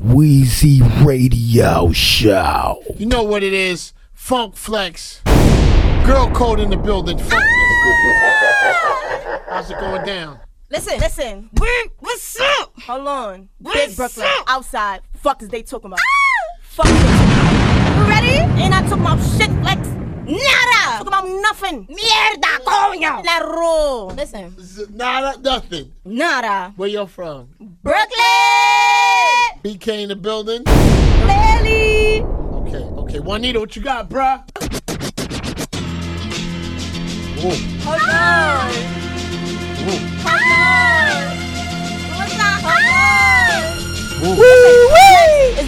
Weezy Radio Show. You know what it is? Funk Flex. Girl code in the building. Funk. Ah! How's it going down? Listen, listen. What's up? Hold on. What's Big Brooklyn, up? outside. Fuck is they talking about? Ah! Fuck they talking about? You ready? Ain't I talking about shit, Flex? Nada. Talking about nothing. Mierda, coño. La roll. Listen. Z- Nada, nothing. Nada. Where you from? Brooklyn! BK in the building. Okay, okay. Juanita, what you got, bruh? Ooh, Hold on. ooh, Hold on. What's up? Hold on. ooh.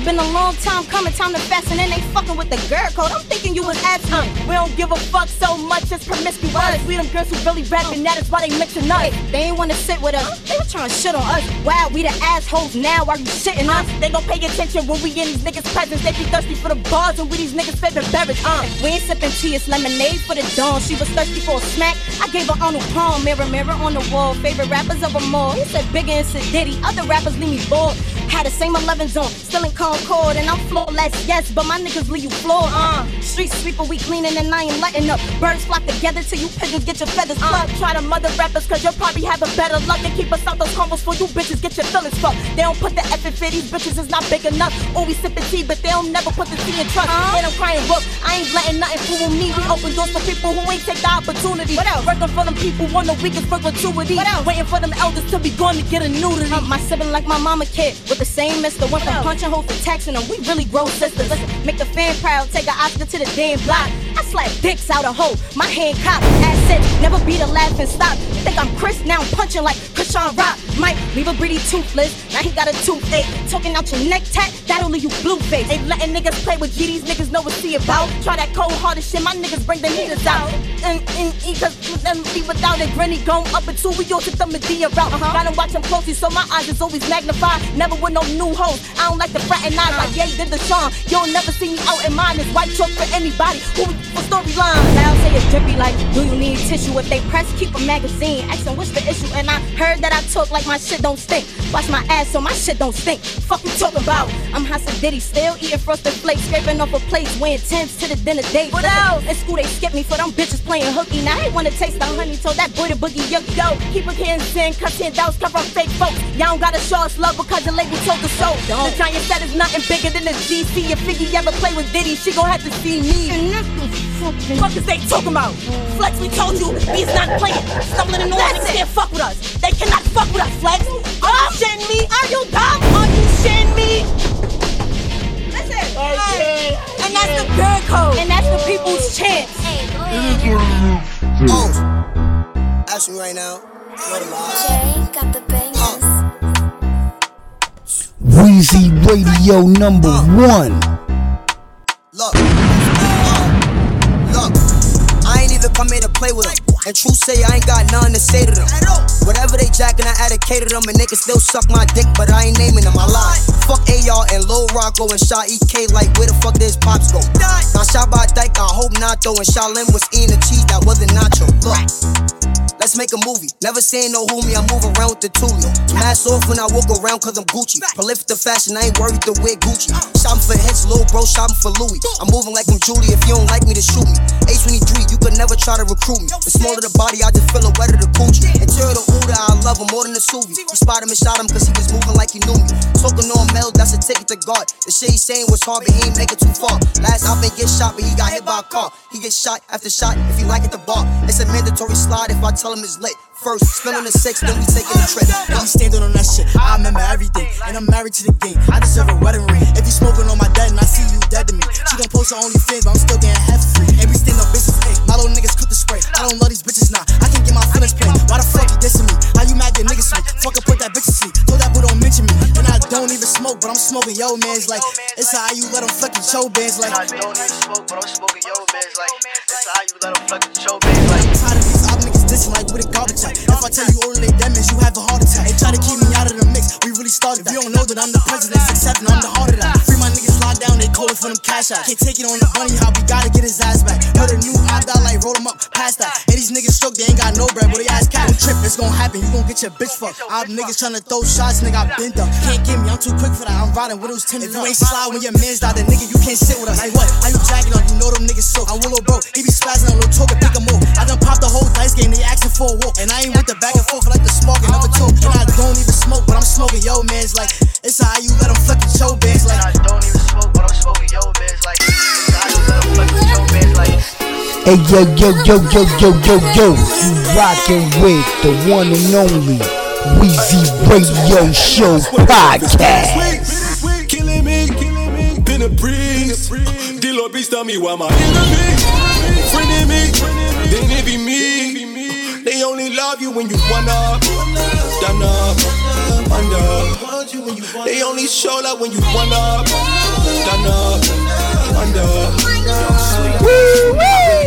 Been a long time coming, time to fasten and they fucking with the girl code. I'm thinking you was asking. We don't give a fuck so much, it's promiscuous. We them girls who really rapping, that is why they mixing up. They ain't wanna sit with us, they were trying to shit on us. Wow, we the assholes now, are you shitting us? They gon' pay attention when we in these niggas' presence. They be thirsty for the bars and we these niggas' favorite beverage. Uh, we ain't sipping tea, it's lemonade for the dawn. She was thirsty for a smack, I gave her Arnold Palm. Mirror, mirror on the wall, favorite rappers of them all. He said bigger and Sid Diddy, other rappers leave me bored. Had the same 11s on, still Concord, and I'm flawless, yes, but my niggas leave you floored. Uh, street sweeper, we cleaning and I ain't letting up. Birds flock together till you pigeons get your feathers plucked. Try to mother rappers, cause you'll probably have a better luck and keep us out those combos for you bitches get your feelings fucked. They don't put the F in fit, these bitches is not big enough. Always sipping tea, but they don't never put the tea in trust. And I'm crying, look, I ain't letting nothing fool me. We open doors for people who ain't take the opportunity. What else? Working for them people on the weekends for gratuity. What else? Waiting for them elders to be gone to get a nudity. Uh, my sibling like my mama kid with the same mister. Went from punching holes to taxing them. We really grow sisters. Listen, make the fan proud, take an Oscar to the damn block. I slap dicks out a hole, my hand cocked. Assets, never be the laughing stop. Think I'm Chris, now I'm punching like Krishan Rock. Mike, leave a breedy toothless, now he got a toothache. Talking out your neck tat, that'll leave you blue face. Ain't letting niggas play with G, these niggas know what see about. Try that cold hearted shit, my niggas bring the heaters out. And, and, and cause them leave without it, granny going up until we all took the Medea route. Uh-huh. Gotta watch them closely, so my eyes is always magnified. Never with no new hoes, I don't like to fraternize like uh-huh. Ye did the Sean. You'll never see me out in mine, it's white chalk for anybody who for storyline. Now say it's drippy like, do you need tissue? If they press, keep a magazine. Asking what's the issue, and I heard that I talk like my shit don't stink. Watch my ass so my shit don't stink. Fuck you talking about? I'm Hassa Diddy, still eating frosted flakes, scraping off a plate, wearing tents to the dinner date. What else? In school they skip me for them bitches playing hooky. Now I ain't wanna taste the honey, told that boy to boogie yo yo. Keep a kid in, cut ten dollars, cover up fake folks. Y'all don't gotta show us love because your label told the so. The giant said it's nothing bigger than the GC. If Figgy ever play with Diddy, she gon' have to see me. And that's the fucking fuck is they talking about? Flex, we told you, B's not playing. Stumbling in the niggas can't fuck with us. They cannot fuck with us, Flex. Are you shitting me? Are you dumb? Are you shitting me? Listen, Okay. and that's the girl code, and that's the people's chance. Oh, ask me right now. Know the lies. Jay got the bangers. Wheezy Radio number one. Come here to play with them. And true say I ain't got nothing to say to them. Whatever they jacking, I advocated them, and can still suck my dick, but I ain't naming them. I lie. Fuck AR and Lil Rocco and Shot EK, like where the fuck this pops go? Now shot by Dyke, I hope not though, and Shaolin was eating the cheese that wasn't nacho. Look. Let's make a movie. Never saying no homie, I move around with the Tulio. Mask off when I walk around cause I'm Gucci. Prolific the fashion, I ain't worried to wear Gucci. Shopping for hits, little bro, shopping for Louis. I'm moving like I'm Julie. If you don't like me, to shoot me. H23, you could never try to recruit me. The smaller the body, I just feel a wetter the coochie. Interior the Uda, I love him more than the Suvi. You spotted him and shot him cause he was moving like he knew me. Talking on Mel, that's a ticket to God. The shit he saying was hard, but he ain't make it too far. Last I've been get shot, but he got hit by a car. He get shot after shot if he like it the bar. It's a mandatory slide if I tell him it's lit. First, spilling the six, then we taking a trip. You standing on that shit, I remember everything. And I'm married to the game. I deserve a wedding ring. If you smoking on my dead and I see you dead to me, she gon' post her only OnlyFans, but I'm still getting half free. And we stand on business, hey, my little niggas cook the spray. I don't love these bitches now. I can't get my feelings paid. Why the fuck you dissing me? How you mad that niggas sweet? Fucking put that bitch to sleep. Told that boy don't mention me. And I don't even smoke, but I'm smoking yo man's like. It's how you let them fuck your show bands like. I don't even smoke, but I'm smoking yo bands like. It's how you let them fucking show bands like. I'm tired of these op niggas dissing like with a garbage. If I tell you they damage, you have a heart attack. They try to keep me out of the mix. We really started that. If you don't know that I'm the president, six seven, I'm the heart of that. Free my niggas slide down, they call it for them cash out. Can't take it on the money, how we gotta get his ass back. Heard a new opt out, like roll him up, past that. And these niggas stroke, they ain't got no bread, but they ass cat. Don't trip, it's gonna happen, you gon' get your bitch fucked. I'm niggas tryna throw shots, nigga, I been up. Can't get me, I'm too quick for that, I'm riding with those tinted If you ain't slide when your man's died, then nigga, you can't sit with us. Like what? How you jacking on? You know them niggas so. I'm Willow bro, he be spazzing on little talk pick him up. I done popped the whole dice game, they asking for a walk. And I ain't with the back and forth, I like the spark and never talk. And I don't even smoke, but I'm smoking yo man's like, it's how you let them fucking show bands like. I don't even smoke, but I'm smoking yo bands like. It's how you let them fucking show bands like. Hey yo yo yo yo yo yo yo, you rockin' with the one and only Weezy Radio Show podcast. Killing me, killing me, been a breeze. Dealer bitch tell me why my enemy, friending me, then it be me. Love you when you one up, done up, under. They only show love when you one up, done up, under.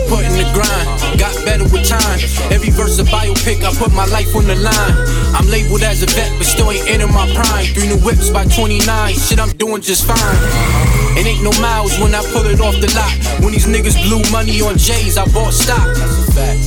Put in the grind, got better with time. Every verse a biopic, I put my life on the line. I'm labeled as a vet, but still ain't in my prime. Three new whips by 29, shit, I'm doing just fine. It ain't no miles when I pull it off the lot. When these niggas blew money on J's, I bought stock.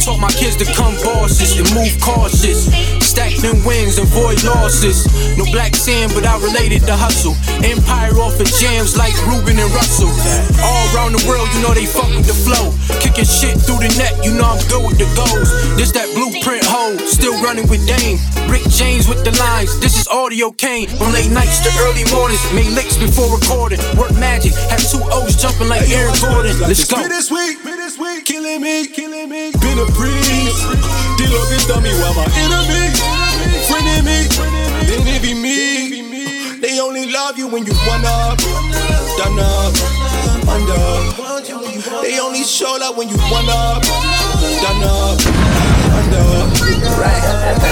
Taught my kids to come bosses and move cautious. Stack them wins, avoid losses. No black sand, but I related to hustle. Empire off of jams like Rubin and Russell. All around the world, you know they fuck with the flow. Kicking shit through the net, you know I'm good with the goals. This that blueprint hole, still running with Dame. Rick James with the lines, this is audio cane. From late nights to early mornings, made licks before recording. Work magic, had two O's jumping like Aaron Gordon. Let's go. Bittersweet, bittersweet, killing me, killing me. Been a. Dealer bitch tell me why my enemy, friending me, then it be me. They only love you when you one up, done up, under. They only show love when you one up, done up, Right.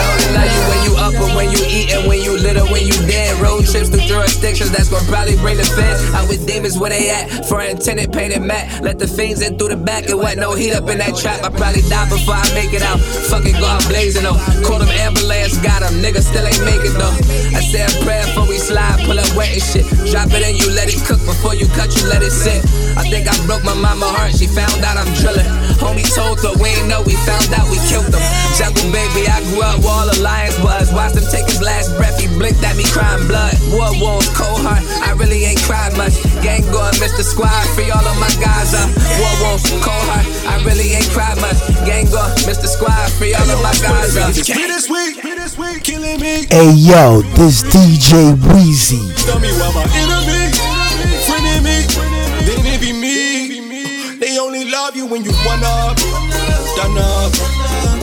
Only love you when you up and when you eat and when you little, when you dead. Road trips through jurisdictions, that's gonna probably bring the feds. I'm with demons where they at. For an tenant painted mat. Let the fiends in through the back. It wasn't no heat up in that trap. I probably die before I make it out. Fucking go out blazing though. Call them ambulance, got them. Niggas still ain't make it though. I say a prayer before we slide. Pull up shit. Drop it and you let it cook. Before you cut, you let it sit. I think I broke my mama heart. She found out I'm drilling. Homie told her we ain't know. We found out we killed them. Jungle baby, I grew up where all the lions was. Watched him take his last breath. He blinked at me crying blood. War wounds, cold heart. I really ain't cried much. Gang going, Mr. Squad. Free all of my guys up. War wounds, cold heart. I really ain't cried much. Gang going, Mr. Squad. Free all of my guys up. Bittersweet, bittersweet, killing me. Hey yo, this DJ Weezy. My enemy, be me. They only love you when you done up,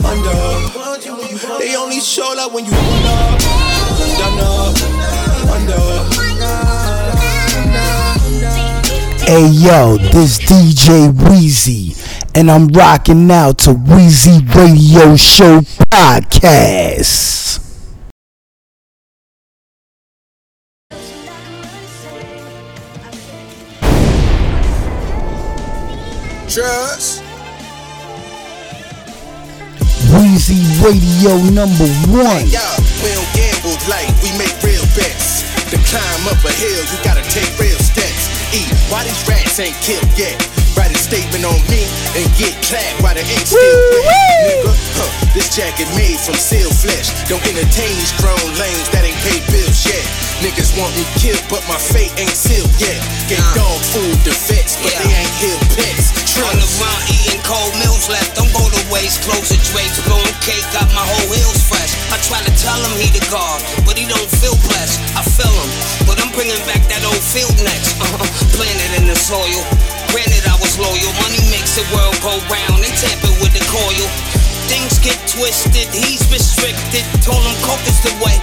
under. They only show love when you done up, under. Hey yo, this DJ Weezy, and I'm rocking out to Weezy Radio Show podcast. Trust. Weezy Radio number one. Yo, we don't gamble like we make real bets. To climb up a hill, you gotta take real steps. Eat, why these rats ain't killed yet? Write a statement on me and get clapped while the ink still wet. Nigga, huh, this jacket made from seal flesh. Don't entertain these grown lanes that ain't paid bills yet. Niggas want me killed, but my fate ain't sealed yet. Get dog food to vets, but they ain't hill pets. Run around eating cold meals left. Don't go to waste. Closer drapes, blowing cake, got my whole heels fresh. I try to tell him he the god, but he don't feel blessed. I feel him, but I'm bringing back that old field next. Uh-huh. Planted in the soil. Granted, I was loyal. Money makes the world go round. They tamper with the coil. Things get twisted, he's restricted. Told him coke is the way,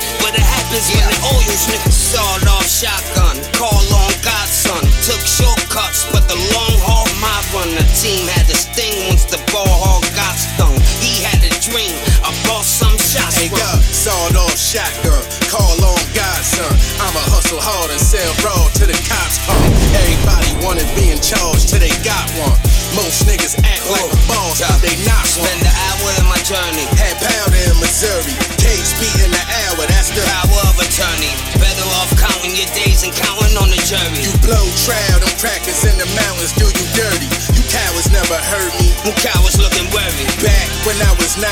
blow trout on crackers in the mountains, do you dirty. You cowards never heard me. Who cowards looking worried? Back when I was 19.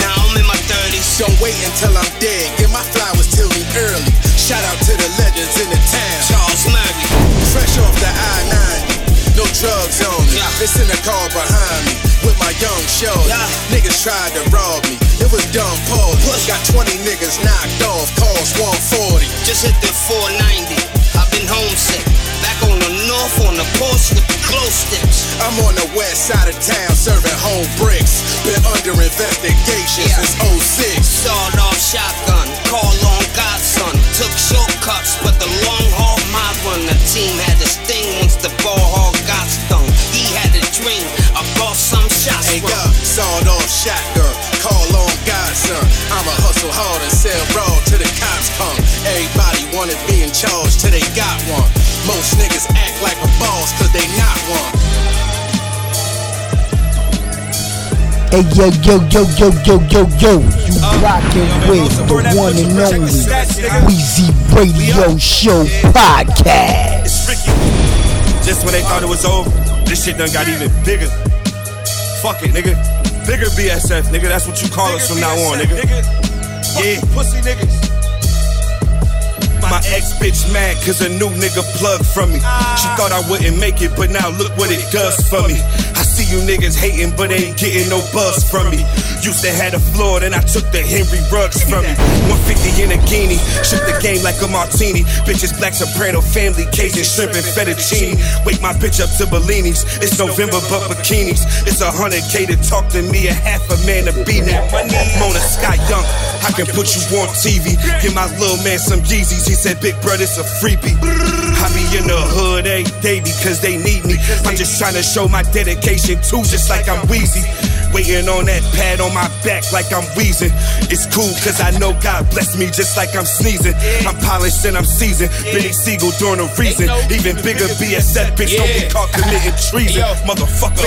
Now I'm in my 30s. Don't wait until I'm dead. get my flowers till me early. Shout out to the legends in the town. Charles Murray. Fresh off the I-90. No drugs on me. Yeah. It's in the car behind me with my young show. Yeah. Niggas tried to rob me. It was dumb Paul. Got 20 niggas knocked off. Cost 140. Just hit the 490. Homesick. Back on the north on the porch with the glow sticks. I'm on the west side of town serving home bricks. Been under investigation Yeah. since 06. Sawed off shotgun, call on godson. Took shortcuts, but the long haul my run. The team had to sting once the ball hog got stung. He had a dream, I bought some shots. Hey, from. sawed off shotgun. Charge till they got one. Most niggas act like a boss cause they not one. Hey yo yo yo yo yo yo yo, you uh, rockin' with the one and only Weezy Radio Show podcast. It's Ricky. Just when they thought it was over, this shit done got even bigger. Fuck it, nigga. Bigger BSF, nigga. That's what you call us from now on, nigga. Yeah. Pussy niggas. My ex bitch mad cause a new nigga plugged from me. She thought I wouldn't make it, but now look what it does for me. I see you niggas hating, but ain't getting no buzz from me. Used to had a floor, then I took the Henry Ruggs from me. 150 in a guinea, shook the game like a martini. Bitches black soprano family, Cajun shrimp and fettuccine. Wake my bitch up to Bellinis. It's November, but bikinis. It's a hundred K to talk to me, a half a man to be now. Mona Scott Young, I can put you on TV. Give my little man some Yeezys. He said, Big brother, it's a freebie. I be in the hood every day because they need me. I'm just trying to show my dedication too, just like I'm Weezy. Waiting on that pad on my back like I'm wheezing. It's cool cause I know God blessed me just like I'm sneezing. I'm polished and I'm seasoned. Benny Siegel during a reason. Even bigger BSF bitch don't get caught committing treason. Motherfucker.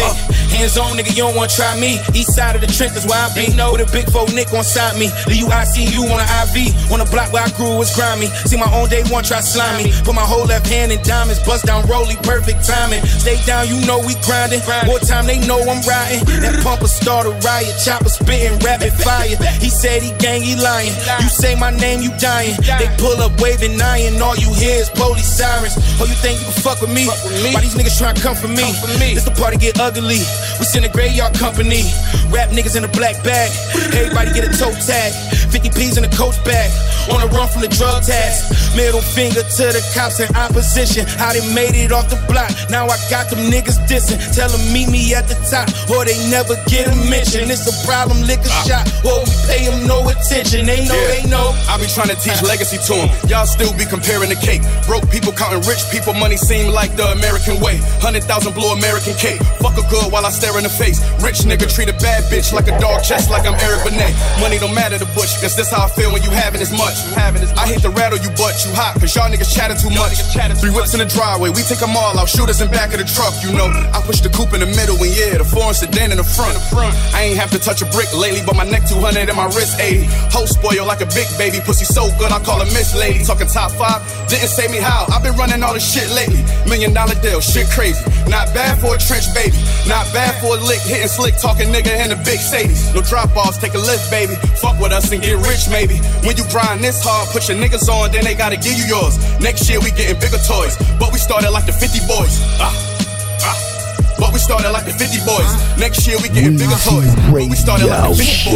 Hands on, nigga, you don't wanna try me. East side of the trenches where I be. With a big four Nick on side me. The UICU on the IV. On the block where I grew was grimy. See my own day one try slimy. Put my whole left hand in diamonds. Bust down Rolly, perfect timing. Stay down, you know we grinding. More time, they know I'm riding. That pumper start a riot. Chopper spitting rapid fire. He said he gang, he lying. You say my name, you dying. They pull up waving iron. All you hear is police sirens. Oh, you think you can fuck with me? Why these niggas trying to come for me? This the party get ugly. We send a graveyard company. Rap niggas in a black bag. Everybody get a toe tag. 50 P's in a coach bag. On the run from the drug tax. Middle finger to the cops in opposition. How they made it off the block. Now I got them niggas dissing. Tell them meet me at the top. Or they never get a mention. It's a problem, lick a ah. shot. Or we pay them no attention. They know, they know. I be trying to teach legacy to them. Y'all still be comparing the cake. Broke people counting rich people, money seem like the American way. Hundred thousand blue American cake. Fuck a good while I stare in the face. Rich nigga treat a bad bitch like a dog chest, like I'm Eric Benet. Money don't matter to Bush, cause this how I feel when you having as much. I hate to rattle you, but you hot, cause y'all niggas chatting too much. Three whips in the driveway, we take them all out, shooters in back of the truck, you know. I push the coupe in the middle, and yeah, the foreign sedan in the front. I ain't have to touch a brick lately, but my neck 200 and my wrist 80. Hoe spoil like a big baby, pussy so good, I call her Miss Lady. Talking top five, didn't say me how. I've been running all this shit lately. Million dollar deal, shit crazy. Not bad for a trench baby, not bad for a lick, hitting slick, talking nigga in the big Sadies. No drop offs, take a lift, baby. Fuck with us and get rich, maybe. When you grind this hard, put your niggas on, then they gotta give you yours. Next year we getting bigger toys, but we started like the 50 boys. Ah. But we started like the 50 boys. Next year we getting bigger toys. But we started like the 50 boys.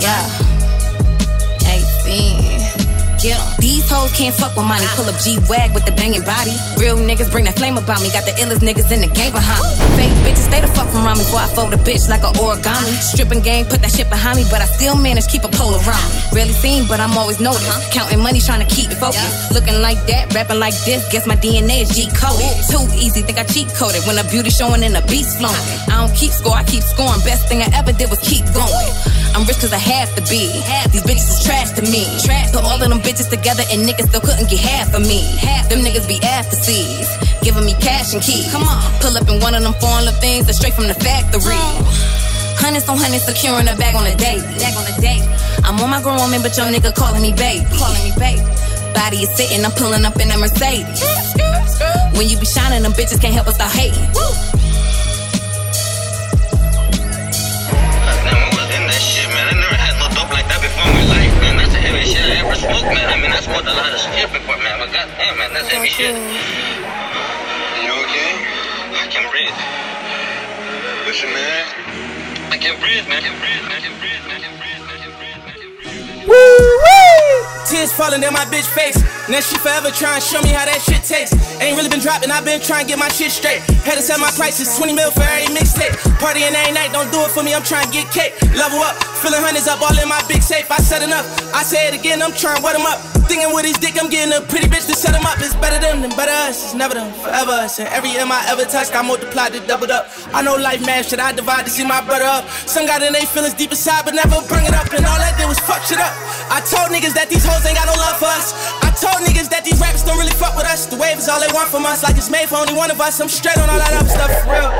Yeah. Hey, fiend. Get 'em. These hoes can't fuck with money. Pull up G Wag with the banging body. Real niggas bring that flame about me. Got the illest niggas in the game behind me. Fake bitches stay the fuck from around me before I fold a bitch like a origami. Stripping gang, put that shit behind me, but I still manage keep a pole around me. Rarely seen, but I'm always noticed. Counting money, trying to keep it focused. Looking like that, rapping like this. Guess my DNA is G coded. Too easy, think I cheat coded. When the beauty showing and the beast flowing. I don't keep score, I keep scoring. Best thing I ever did was keep going. I'm rich cause I have to be. These bitches is trash to me. Put all of them bitches together and niggas still couldn't get half of me. Half them niggas be after seas. Giving me cash and keys. Come on. Pull up in one of them foreign little things that's straight from the factory. Hundreds on hundreds securing a bag on a date. Bag on a date. I'm on my grown woman, but your nigga calling me babe. Calling me baby. Body is sitting, I'm pulling up in a Mercedes. When you be shining, them bitches can't help but start hating. that shit I man. I mean, I smoked a lot of shit before, man. But goddamn, man, that's heavy shit. You okay? I can't breathe. Listen, man. I can breathe, man. I can breathe, man. I can breathe, man. I can breathe, man. I can breathe, man. I can breathe. Woo wee! Tears falling down my bitch face. Now she forever trying to show me how that shit tastes. Ain't really been dropping, i been trying to get my shit straight. Had to set my prices, 20 mil for every mixtape. Partying every night, don't do it for me, I'm trying to get cake. Level up, filling hundreds up, all in my big safe. I set enough. I say it again, I'm trying to wet him up. Thinking with his dick, I'm getting a pretty bitch to set him up. It's better them than better us. It's never them, forever us. And every M I ever touched, I multiplied it, doubled up. I know life man, should I divide to see my brother up? Some got in they feelings deep inside, but never bring it up. And all that did was fuck shit up. I told niggas that these hoes ain't got no love for us. I told niggas that these rappers don't really fuck with us. The wave is all they want from us, like it's made for only one of us. I'm straight on all that other stuff for real.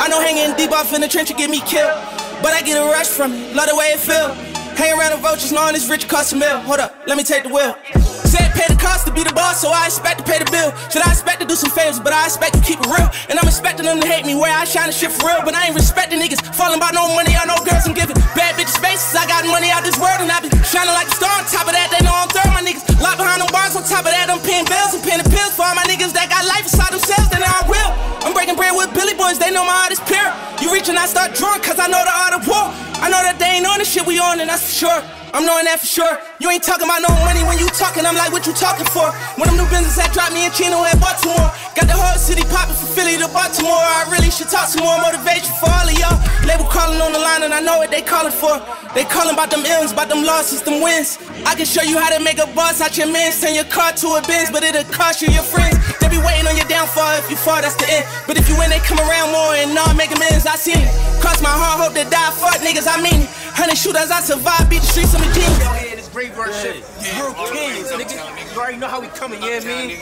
I know hanging deep off in the trench will get me killed. But I get a rush from it, love the way it feel. Hang around the vultures, knowing this rich cost a mill. Hold up, let me take the wheel. Said pay the cost to be the boss, so I expect to pay the bill. Should I expect to do some favors, but I expect to keep it real. And I'm expecting them to hate me where I shine and shit for real. But I ain't respecting niggas, falling by no money, I know girls I'm giving. Bad bitches faces, I got money out this world, and I be shining like a star. On top of that, they know I'm third, my niggas. Locked behind them bars, on top of that, I'm paying bills and paying the pills for all my niggas that got life inside themselves, then I will. I'm breaking bread with Billy Boys, they know my heart is pure. You reach and I start drunk, cause I know the art of war. I know that they ain't on the shit we on, and that's for sure. I'm knowing that for sure. You ain't talking about no money when you talking. I'm like, what you talking for? When them new business that dropped me in Chino at Baltimore. Got the whole city popping from Philly to Baltimore. I really should talk some more motivation for all of y'all. Label calling on the line and I know what they calling for. They calling about them M's, about them losses, them wins. I can show you how to make a boss out your man. Send your car to a Benz, but it'll cost you your friends. They be waiting on your downfall. If you fall, that's the end. But if you win, they come around more and all make amends. I seen it. Cross my heart, hope to die. Fuck niggas, I mean it. Hundred shooters, I survive. Beat the streets, I'm a genius. Yeah, this brave verse shit. Real kings, nigga. You already know how we coming, yeah, me.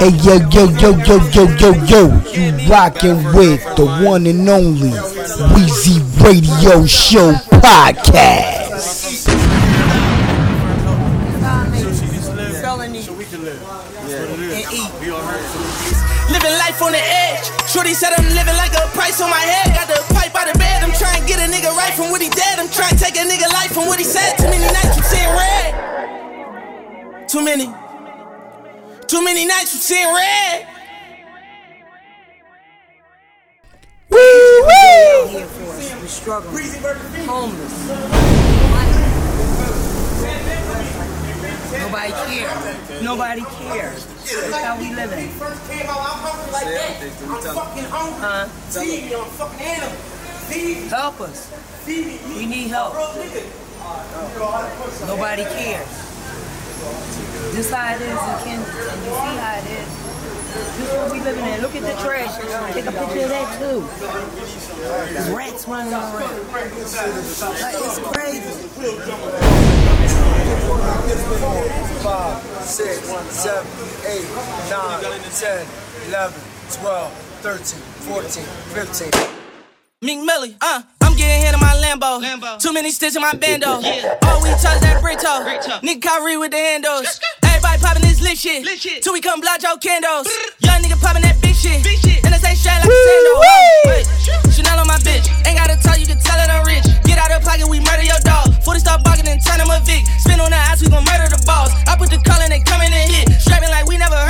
Hey yo yo yo yo yo yo yo, you rockin' with the one and only Weezy Radio Show podcast. Living life on the edge. Shorty said I'm living like a price on my head. Got the nigga right from what he dead. I'm trying to take a nigga life from what he said. Too many nights I'm seeing red. Too many. Too many nights I'm seeing red. Woo wee! here for us. We struggling. Homeless. Nobody cares. Nobody cares. That's how we living. First came out, I'm hungry like that. I'm fucking hungry. Huh? Feed me, I'm fucking animal. Help us. We need help. Nobody cares. This how it is in Kansas, and you see how it is. This is what we living in. Look at the trash. Take a picture of that too. Rats running around. Like, it's crazy. Five, six, seven, eight, nine, ten, eleven, twelve, thirteen, fourteen, fifteen. Meek Millie, uh, I'm getting hit in my Lambo. Too many stitches in my bando. Oh, we touch that Brito. Nigga Kyrie with the handles. Everybody popping this lit shit. Till we come block your candles. Young nigga popping that big shit. And I say straight like a sandal. Chanel on my bitch. Ain't gotta tell you can tell it I'm rich. Get out of pocket, we murder your dog. 40 star barking and turn him a Vic. Spin on the ass, we gon' murder the balls. I put the call and they coming and hit. Strapping like we never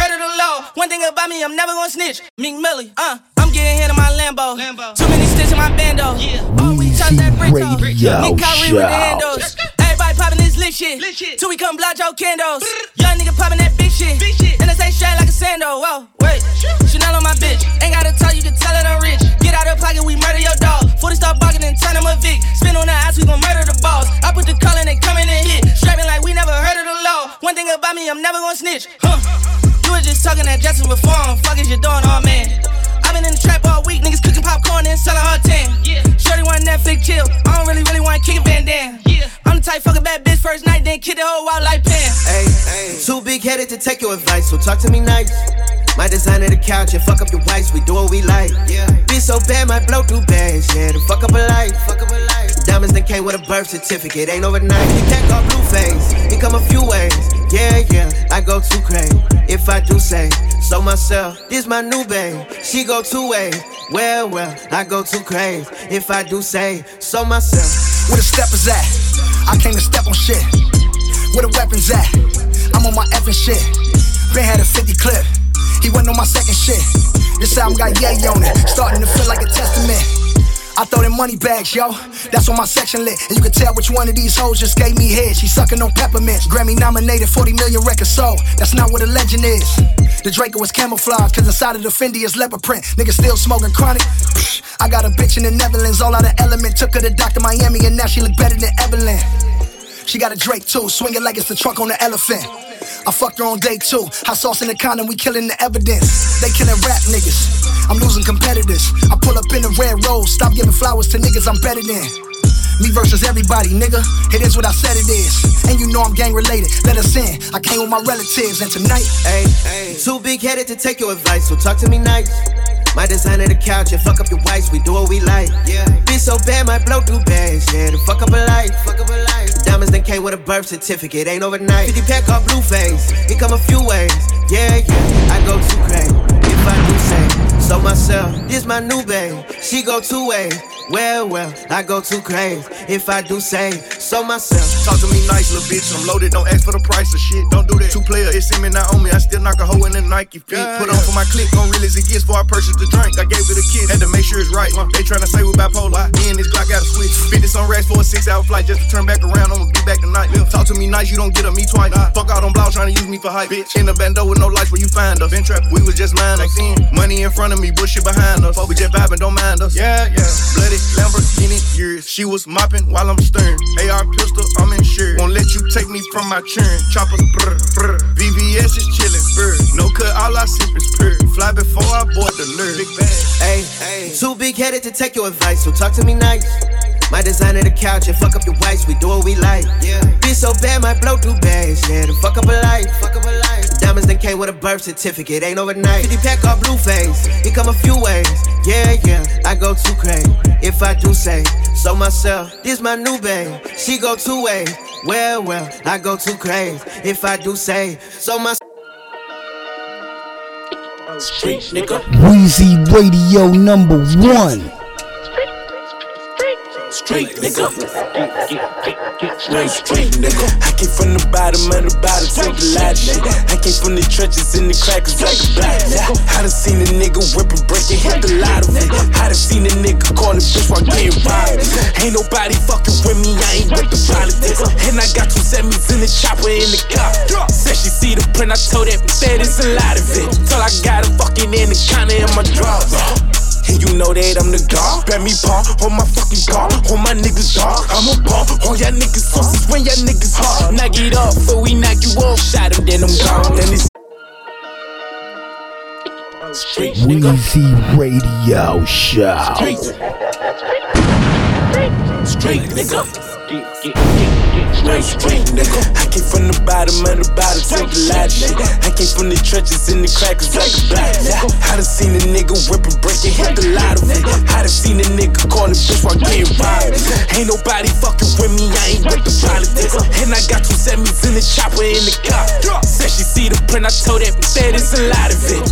One thing about me, I'm never gonna snitch. Meek Millie, uh, I'm getting hit in my Lambo. Too many sticks in my bando. Oh, we touch that Brito. Radio Nick Kyrie with the handles. Everybody popping this lit shit. Till we come block your candles. Young nigga popping that big shit. And I say straight like a sandal. Whoa, wait. Chanel on my bitch. Ain't gotta tell you can tell it I'm rich. Get out of pocket, we murder your dog. 40 start barking and turn him a Vic. Spin on the ass, we gon' murder the balls. I put the call and they coming and hit. Strapping like we never heard of the law. One thing about me, I'm never gonna snitch. Huh. You was just talking that Jackson before. Fuck is you doing, oh man? i been in the trap all week, niggas cooking popcorn and selling hard tan. Yeah. Shorty want Netflix chill. I don't really, really want to kick a Van Damme. Yeah. I'm the type fuck a bad bitch first night, then kick the whole wild like Pam. Hey, too big headed to take your advice, so talk to me nice. My designer the couch and fuck up your wife, we do what we like. Yeah. Be so bad, might blow through bags, yeah, to fuck up a life. Fuck up a life. Diamonds that came with a birth certificate, ain't overnight. You can't go blue face. He come a few ways. Yeah, yeah. I go too crazy if I do say so myself. This my new babe, she go two ways. Well, well, I go too crazy if I do say so myself. Where the step is at? I came to step on shit. Where the weapons at? I'm on my effing shit. Ben had a 50 clip. He went on my second shit. This album got yay on it, starting to feel like a testament. I throw them money bags, yo. That's on my section lit. And you can tell which one of these hoes just gave me head. She sucking on peppermints. Grammy nominated, 40 million record sold. That's not what a legend is. The Draco was camouflage, cause inside of the Fendi is leopard print. Nigga still smoking chronic. I got a bitch in the Netherlands, all out of element. Took her to Dr. Miami, and now she look better than Evelyn. She got a Drake too, swinging like it's the trunk on the elephant. I fucked her on day two. Hot sauce in the condom, we killing the evidence. They killing rap niggas. I'm losing competitors. I pull up in a red rose, stop giving flowers to niggas I'm better than. Me versus everybody, nigga. It is what I said it is. And you know I'm gang related. Let us in. I came with my relatives, and tonight, hey, hey. Too big headed to take your advice, so talk to me nice. Might design the couch and fuck up your wife. We do what we like. Yeah. Be so bad, might blow through bags. Yeah, to fuck up a life. Fuck up a life. Diamonds then came with a birth certificate. Ain't overnight. 50 pack off blue face. It come a few ways. Yeah, yeah. I go too crazy. If I do so myself, this my new babe. She go two ways. Well, well, I go too crazy if I do say so myself. Talk to me nice, little bitch. I'm loaded, don't ask for the price of shit. Don't do that. Two player, it's in me, not on me. I still knock a hole in the Nike feet. Yeah, Put yeah. on for my click, gon' real as it gets before I purchase the drink. I gave it a kiss, had to make sure it's right. Uh. They tryna say we bipolar. Me and this Glock got a switch. 50 on racks for a six hour flight just to turn back around. I'ma be back tonight. Talk to me nice, you don't get a me twice. Nah. Fuck out on blouse trying to use me for hype. Bitch. In the bando with no lights where you find us. Been trapped, we was just minors. Money in front of me, bullshit behind us. But we just vibing, don't mind us. Yeah, yeah. Bloody Lamborghini years. She was mopping while I'm stirring. AR pistol, I'm insured. Won't let you take me from my churn. Choppers, brr, brr. VVS is chillin', brr. No cut, all I sip is pure. Fly before I board the lure. Big bag. Hey, hey. Too big headed to take your advice, so talk to me nice. My design of the couch and fuck up your wife, we do what we like. Yeah. Be so bad, might blow through bags. Yeah, to fuck up a life. Fuck up a life. Diamonds then came with a birth certificate, ain't overnight. 50 pack off blue face, it come a few ways. Yeah, yeah, I go too crazy if I do say so myself. This my new babe, she go two ways. Well, well, I go too crazy if I do say so myself. Street nigga. Weezy Radio number one. Street nigga. Street nigga. I came from the bottom of the bottom, take a lot of shit. I came from the trenches in the crackers like a black. I done seen a nigga whip and break and hit the lot of it. I done seen a nigga call a bitch while getting robbed. Ain't nobody fucking with me, I ain't with the politics. And I got two semis in the chopper in the car. Said she see the print, I told that that it's a lot of it. Till I got a fucking anaconda in my drawers. And you know that I'm the god. Bet me paw on my fucking car. On my niggas dog. I'm a paw on y'all niggas sauces when y'all niggas hard. Knock it off, so we knock you off. Shot him, then I'm gone. Then it's Street Weezy Radio Show. Street, Street nigga. Street nigga. I came from the bottom of the bottom, take a lot of shit. I came from the trenches in the crackers like a black. I done seen a nigga whip and break and hit the lot of it. I done seen a nigga call a bitch while getting robbed. Ain't nobody fucking with me, I ain't with the politics. And I got two semis in the chopper in the car. Said she see the print, I told that that it's a lot of it.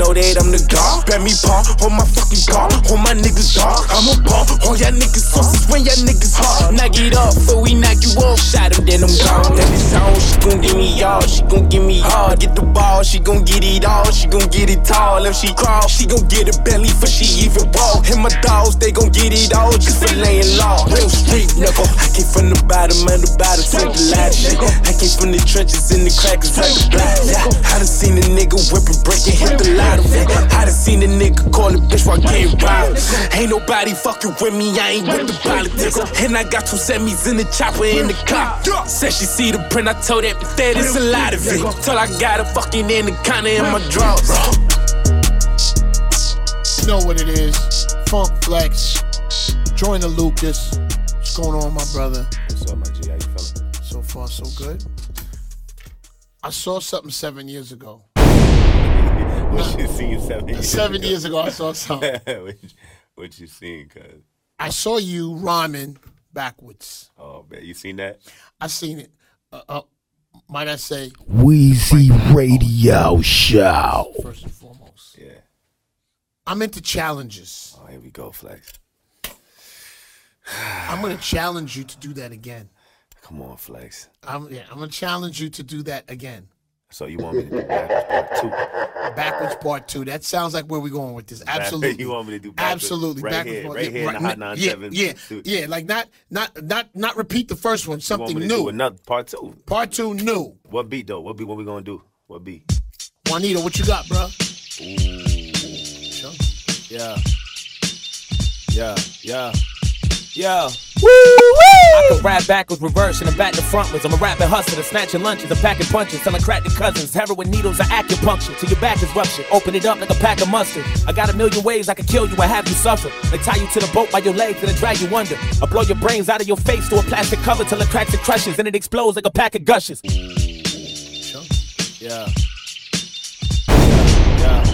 Know that I'm the god. Bet me paw on my fucking car, on my niggas dog. I'm a paw on y'all niggas sauces when y'all niggas hard. Knock it off, so we knock you off. Shot him, then I'm gone. Then it's on, she gon' give me all, she gon' give me hard. Get the ball, she gon' get it all, she gon' get it tall. If she crawl, she gon' get a belly for she even walk. And my dogs, they gon' get it all just for laying law. Real street nigga. I came from the bottom of the bottom, take a lot shit. I came from the trenches in the crackers like a black. I done seen a nigga whip and hit the lot of it. I done seen a nigga call a bitch while getting robbed. Ain't nobody fucking with me, I ain't with the politics. And I got two semis in the chopper in the car. Said she see the print, I told that that it's a lot of it. Till I got a fucking anaconda in my drawers. You know what it is. Funk Flex. Jordan Lucas. What's going on, my brother? What's up, my G? How you feeling? So far, so good. I saw something seven years ago. what you seen seven years Seven ago? years ago, I saw something. what, you, what you seen, cuz? I saw you rhyming backwards. Oh man, you seen that? I seen it. Uh, uh, might I say? Weezy Radio Show. First and foremost, Yeah. I'm into challenges. Oh, here we go, Flex. I'm gonna challenge you to do that again. Come on, Flex. I'm yeah, I'm gonna challenge you to do that again. So you want me to do backwards part two? Backwards part two. That sounds like where we're going with this. Absolutely. You want me to do backwards? Absolutely. Right backwards here, part- right here in the yeah, Hot right, 97 Yeah, yeah, yeah. Like not, not, not, not repeat the first one. Something me to do new. another part two. Part two, new. What beat though? What beat? What we gonna do? What beat? Juanito, what you got, bro? Yeah. Yeah, yeah. Yeah. I can rap backwards, reverse, and then back to frontwards. I'm a rapping hustler, snatching lunches, I'm packing punches, selling crack to cousins, heroin needles, or acupuncture till your back is ruptured. Open it up like a pack of mustard. I got a million ways I can kill you or have you suffer. They tie you to the boat by your legs and then drag you under. I blow your brains out of your face to a plastic cover till it cracks and crushes, and it explodes like a pack of gushes. Yeah. Yeah.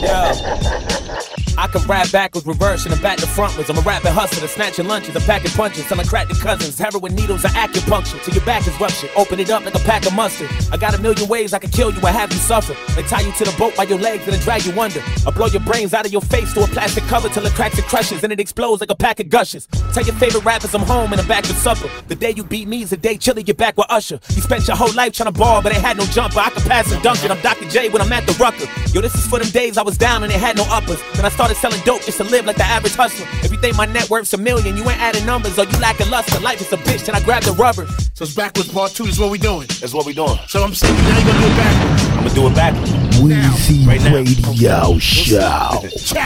Yeah. I can rap backwards, reverse, and then back to frontwards. I'm a rapping hustler, snatching lunches, I'm packing punches, selling crack to cousins, heroin needles, or acupuncture till your back is ruptured. Open it up like a pack of mustard. I got a million ways I can kill you or have you suffer. They tie you to the boat by your legs and then drag you under. I blow your brains out of your face to a plastic cover till it cracks and crushes, and it explodes like a pack of gushes. Tell your favorite rappers I'm home and I'm back for supper. The day you beat me is the day Chili get back with Usher. You spent your whole life trying to ball, but ain't had no jumper. I can pass and dunk it. I'm Dr. J when I'm at the rucker. Yo, this is for them days I was down and they had no uppers. Then I started selling dope just to live like the average hustler. If you think my net worth's a million, you ain't adding numbers or you lacking luster. Life is a bitch, and I grab the rubber. So it's backwards part two. This is what we doing. That's what we doing. So I'm saying now you gonna do it backwards. I'm gonna do it backwards. Weezy Right now. Radio Show.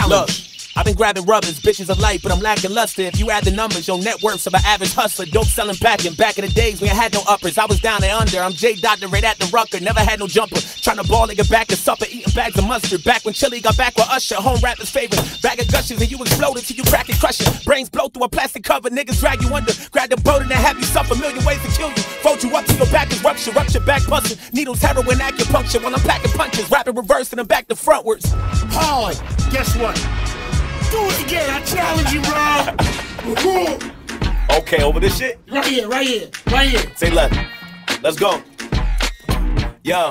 Look, I've been grabbing rubbers, bitches of light, but I'm lacking luster. If you add the numbers, your net worth's of an average hustler. Dope selling packing. Back in the days when I had no uppers, I was down and under. I'm J right at the rucker, never had no jumper. Trying to ball nigga back to supper, eating bags of mustard. Back when Chili got back with Usher, home rapper's favorite. Bag of gushes and you exploded till you crack and crush it. Brains blow through a plastic cover, niggas drag you under. Grab the boat and then have you suffer. Million ways to kill you. Fold you up till your back is rupture, rupture back busting. Needles, heroin, acupuncture while I'm packing punches. Rapping reverse and I'm back to frontwards. Hard. Guess what? Do it again. I challenge you, bro. Okay, over this shit. Right here, right here, right here. Say left. Let's go. Yo,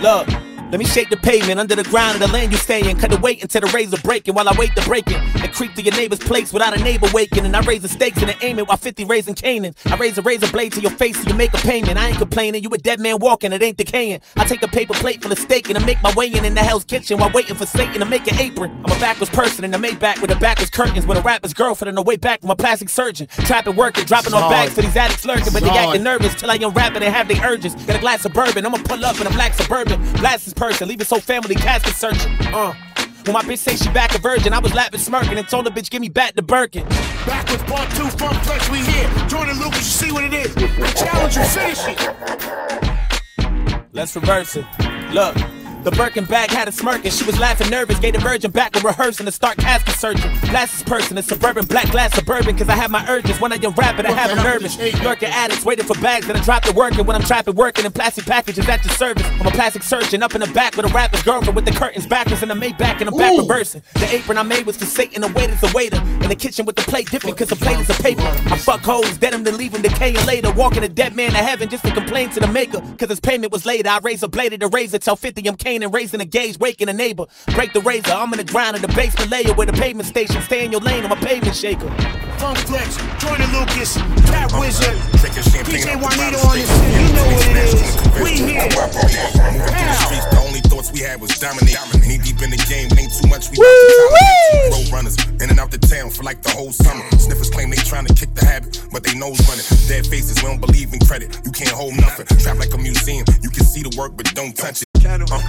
look. Let me shake the pavement under the ground of the land you stay in. Cut the weight until the razor breaking while I wait to break it. And creep to your neighbor's place without a neighbor waking. And I raise the stakes and I aim it while 50 raising Canaan. I raise a razor blade to your face so you make a payment. I ain't complaining, you a dead man walking, it ain't decaying. I take a paper plate full of steak and I make my way in in the hell's kitchen while waiting for Satan to make an apron. I'm a backwards person in made back with a backwards curtains with a rapper's girlfriend on the way back from a plastic surgeon. Trapping, working, dropping off bags for these addicts lurking, but they acting nervous till I unwrap it and have their urges. Got a glass of bourbon, I'ma pull up in a black suburban. Blast this person, leave his whole family casket searching. Uh. When my bitch say she back a virgin, I was laughing, smirking, and told the bitch, give me back the Birkin. Backwards part two. Funk Flex, we here. Jordan Lucas, you see what it is. I challenge you. Finish it. Let's reverse it. Look. The Birkin bag had a smirk and she was laughing nervous. Gave the virgin back with rehearsing to start casket searching. Glasses person, a suburban, black glass suburban. Cause I have my urges. When I young rapping, I have them nervous. Lurking addicts, waiting for bags that I drop to working. When I'm trapping, working in plastic packages at your service. I'm a plastic surgeon up in the back with a rapper's girlfriend with the curtains backwards and the Maybach and the back reversing. The apron I made was for Satan, the waiter's a waiter. In the kitchen with the plate different cause the plate is a paper. I fuck hoes, dead them to leave them decaying later. Walking a dead man to heaven just to complain to the maker. Cause his payment was later. I raise a blade to razor, tell 50 I'm Kane and raising a gauge, waking a neighbor. Break the razor, I'm in the ground in the basement layer where the pavement station. Stay in your lane, I'm a pavement shaker. Funk Flex, Jordan Lucas, Cat Wizard, Drinking DJ Juanito on this shit. You know what it is. We here. Moving through the streets, the only thoughts we had was dominate. Knee deep in the game, ain't too much. We about. Road runners in and out the town for like the whole summer. Sniffers claim they trying to kick the habit, but they nose running. Dead faces, we don't believe in credit. You can't hold nothing. Trap like a museum, you can see the work, but don't touch it. Uh,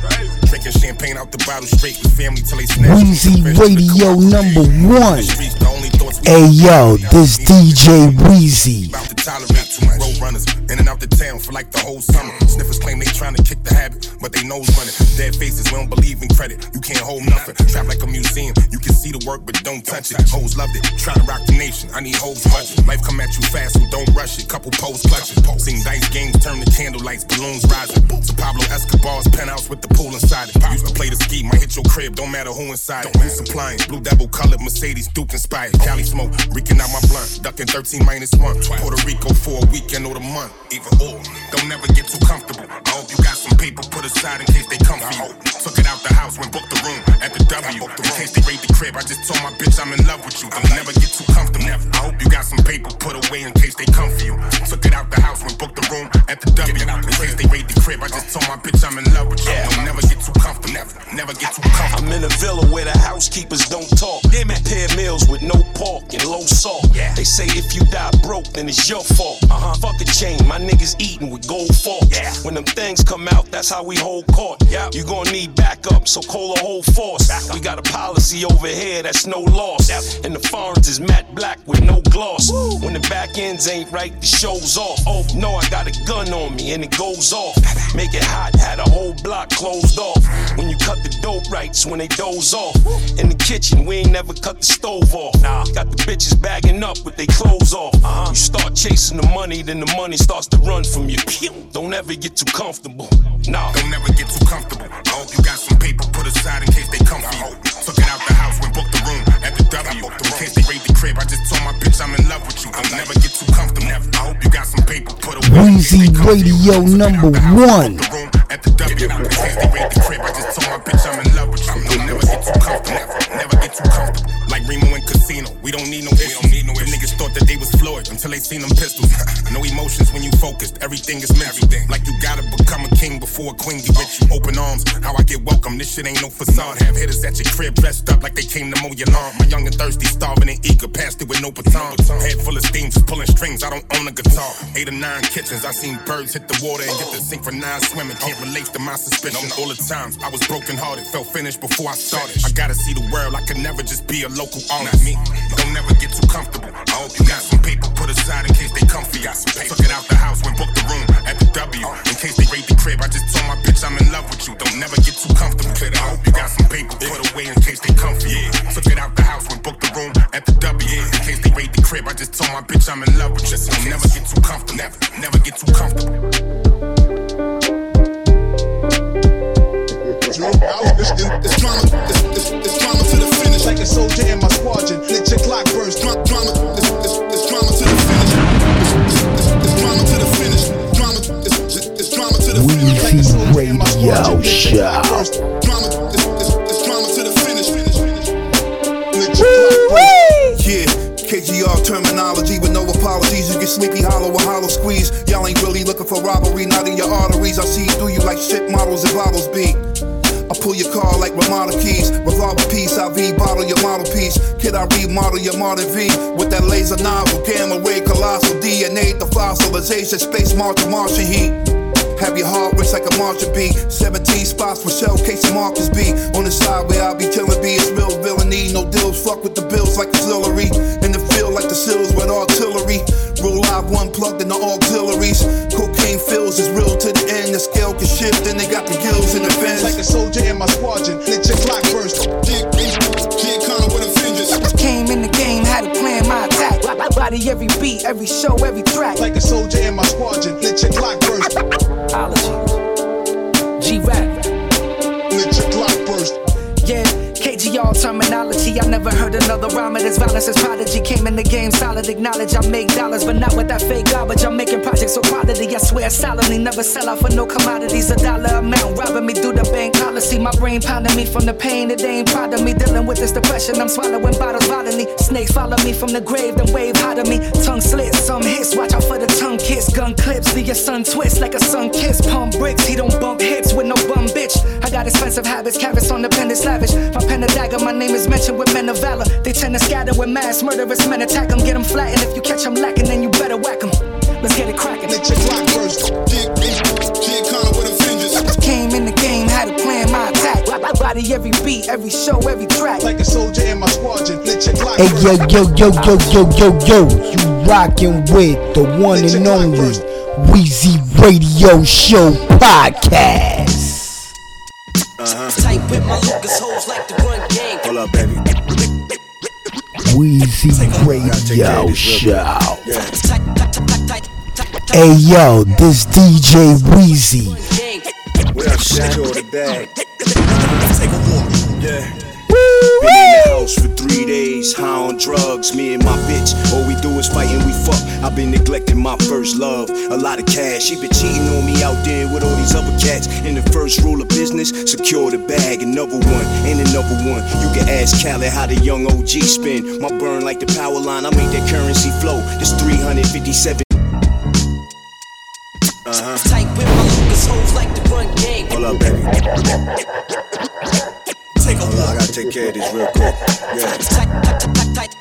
drinking champagne out the bottle straight with family till they snatch. Weezy Radio number one. Hey yo, this DJ Wheezy too much. Road runners, in and out the town for like the whole summer. Sniffers claim they trying to kick the habit, but they nose running. Dead faces, we don't believe in credit. You can't hold nothing. Trap like a museum. You can see the work, but don't touch it. Hoes loved it. Try to rock the nation. I need hoes clutching. Life come at you fast, so don't rush it. Couple posts clutching. Seen dice games turn to candlelights, balloons rising. To Pablo Escobar's penthouse with the pool inside it. Used to play the ski, might hit your crib, don't matter who inside it. You supplying blue devil colored Mercedes, Duke inspired. Cali smoke, reeking out my blunt. Ducking 13 minus 1. Puerto Rico 4 or weekend or the month, either or. Don't never get too comfortable. I hope you got some paper put aside in case they come for you. Took it out the house when booked the room at the W. In case they raid the crib, I just told my bitch I'm in love with you. Don't never get too comfortable. I hope you got some paper put away in case they come for you. Took it out the house when booked the room at the W. In case they raid the crib, I just told my bitch I'm in love with you. Don't never get too comfortable. Never, never get too comfortable. I'm in a villa where the housekeepers don't talk. Damn it. Pair meals with no pork and low salt. Yeah. They say if you die broke, then it's your fault. Uh-huh. Fuck a chain, my niggas eating with gold forks. When them things come out, that's how we hold court. You gonna need backup, so call a whole force. We got a policy over here that's no loss. And the foreigns is matte black with no gloss. When the back ends ain't right, the show's off. Oh no, I got a gun on me and it goes off. Make it hot, had a whole block closed off. When you cut the dope rights, when they doze off. In the kitchen, we ain't never cut the stove off. Got the bitches bagging up with their clothes off. You start chasing the money, then the money starts to run from you. Don't ever get too comfortable. Nah. Don't never get too comfortable. I hope you got some paper put aside in case they come for you. Took it out the house when booked the room at the W. In case they raid the crib, I just told my bitch I'm in love with you. Don't never get too comfortable. I hope you got some paper put away. Weezy Radio number one. At the W. In case they raid the crib, I just told my bitch I'm in love with you. Don't never get too comfortable. Never get too comfortable. Like Remo and Casino, we don't need no issues. Need no Them niggas thought that they was Floyd until they seen them pistols. no emotions when you focused, everything is mental. Like you gotta become a king before a queen get with you. Open arms, how I get welcome. This shit ain't no facade. Have hitters at your crib dressed up like they came to mow your lawn. My young and thirsty, starving and eager, passed it with no baton. Head full of steam, just pulling strings. I don't own a guitar. Eight or nine kitchens, I seen birds hit the water and get the synchronized swimming. Can't relate to my suspicion. All the times I was broken hearted, felt finished before I started. I gotta see the world. I could never just be a local artist. Me, don't never get too comfortable. I hope you got some paper put aside in case they come for you. Took it out the house when booked the room at the W. In case they raid the crib, I just told my bitch I'm in love with you. Don't never get too comfortable. I hope you got some paper put away in case they come for you. Took it out the house when booked the room at the W. In case they raid the crib, I just told my bitch I'm in love with you. Don't never get too comfortable. Never, never get too comfortable. It's, it's, it's drama, it's, it's, it's drama to the finish. Like a soldier in my squadron, let your clock burst. Dra- drama, it's, it's, it's drama to the finish. It's, it's, it's drama to the finish. Drama, it's, it's, it's drama to the finish. Like a soldier in my squadron, let your clock burst. Drama, it's, it's, it's drama to the finish. Let your clock burst. Yeah. KGR terminology with no apologies. You get sleepy hollow or hollow squeeze. Y'all ain't really looking for robbery, not in your arteries. I see through you like shit models and bottles be. I pull your car like Ramada keys. Revolver piece, IV bottle your model piece. Kid, I remodel your modern V with that laser novel, gamma ray, colossal DNA, the fossilization, space Martian, Martian heat. Have your heart race like a Martian beat. 17 spots for shell case Marcus B. On the side where I be killing B. It's real villainy. No deals, fuck with the bills like auxiliary. In the field like the seals with artillery. Real live one plugged in the auxiliaries. Cocaine fills is real to the end. The scale can shift and they got the gills in the fence. Like a soldier in my squadron, let your clock burst. Kid, kid Connor with a vengeance. Came in the game, had to plan my attack. Body every beat, every show, every track. Like a soldier in my squadron, let your clock burst. Ology. G-Rap. KGR terminology. I never heard another rhyme as violence as prodigy. Came in the game solid, acknowledge I make dollars, but not with that fake garbage. I'm making projects so quality. I swear solidly, never sell out for no commodities. A dollar amount robbing me through the bank policy. My brain pounding me from the pain. It ain't proud of me. Dealing with this depression. I'm swallowing bottles violently. Snakes follow me from the grave, then wave hot of me. Tongue slits, some hits. Watch out for the tongue kiss. Gun clips, leave your son twist like a sun kiss. Pump bricks, he don't bump hits with no bum bitch. I got expensive habits, carrots on the pen is lavish. My pen a dagger, my name is mentioned with men of valor. They tend to scatter with mass murderous men attack them, get them flat. And if you catch them lacking, then you better whack them. Let's get it cracking. Let your clock burst. Kid, kid Connor with a vengeance. Came in the game, had to plan my attack. I body every beat, every show, every track. Like a soldier in my squadron, let your clock Hey yo yo yo yo yo yo yo, you rockin' with the one and only Weezy Radio Show podcast. Tight with my Lucas hoes like the run game. Hold up, baby. Weezy Radio Show. Hey yo, this DJ Weezy. We're Take a walk. Yeah. Been in the house for three days, high on drugs. Me and my bitch, all we do is fight and we fuck. I've been neglecting my first love. A lot of cash, she been cheating on me out there with all these other cats. And the first rule of business, secure the bag. Another one, and another one. You can ask Khaled how the young OG spin. My burn like the power line, I make that currency flow. This 357. Uh-huh. Tight with my Lucas hoes like the run game. Hold up, baby. I gotta take care of these real quick. Yeah. Tight, tight, tight, tight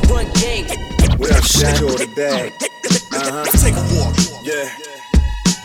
the run uh-huh. Take a walk. Yeah.